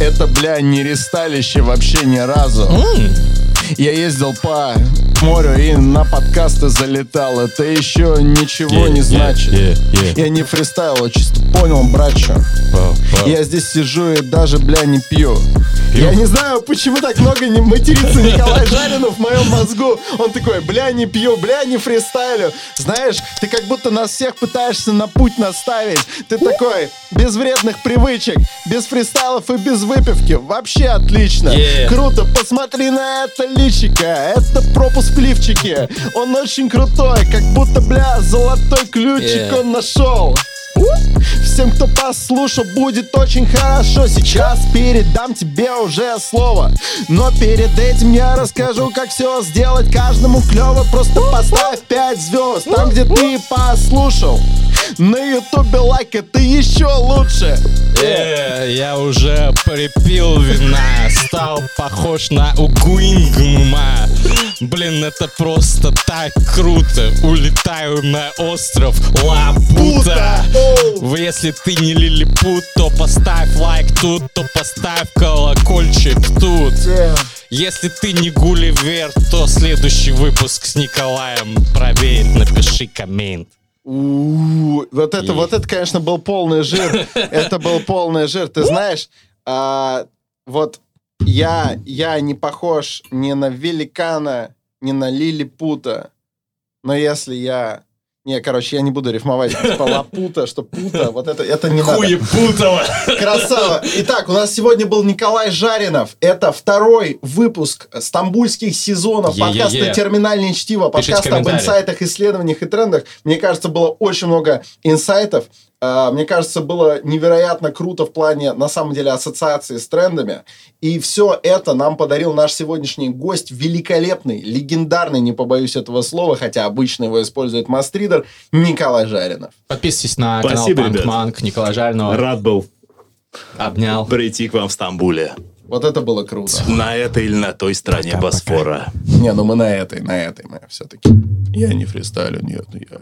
Это, бля, не ристалище вообще ни разу. Я ездил по морю и на подкасты залетал. Это еще ничего е, не значит. е, е. Я не фристайл, а чисто понял, пау. Я здесь сижу и даже, бля, не пью. Я не знаю, почему так много не матерится Николай Жаринов в моем мозгу. Он такой, бля, не пью, бля, не фристайлю. Знаешь, ты как будто нас всех пытаешься на путь наставить. Ты такой, без вредных привычек, без фристайлов и без выпивки. Вообще отлично. Yeah. Круто, посмотри на это личико. Это пропуск в лифчике. Он очень крутой, как будто, бля, золотой ключик Yeah. он нашел. Всем, кто послушал, будет очень хорошо. Сейчас передам тебе уже слово. Но перед этим я расскажу, как все сделать. Каждому клево, просто поставь 5 звезд Там, где ты послушал На ютубе лайк, это еще лучше Э, я уже припил вина, стал похож на Угуингма. Блин, это просто так круто. Улетаю на остров Лапута. Если ты не лилипут, то поставь лайк тут, то поставь колокольчик тут. Если ты не Гулливер, то следующий выпуск с Николаем проверь, напиши коммент. Вот это, вот это, конечно, был полный жир. [laughs] Это был полный жир. Ты знаешь, а, вот я, я не похож ни на великана, ни на лилипута. Но если я... Не, короче, я не буду рифмовать типа [laughs] лапута, что пута, вот это, это не надо. Хуепутова. Красава. Итак, у нас сегодня был Николай Жаринов. Это второй выпуск стамбульских сезонов Е-е-е. подкаста «Терминальное чтиво», подкаста об инсайтах, исследованиях и трендах. Мне кажется, было очень много инсайтов. А, Мне кажется, было невероятно круто в плане, на самом деле, ассоциации с трендами. И все это нам подарил наш сегодняшний гость, великолепный, легендарный, не побоюсь этого слова, хотя обычно его использует Мастридер, Николай Жаринов. Подписывайтесь на Спасибо, канал Панк ребят. Манк, Николай Жаринова. Рад был Обнял. прийти к вам в Стамбуле. Вот это было круто. На этой или на той стороне. Босфора. Не, ну мы на этой, на этой мы все-таки. Я не фристайлю, нет, я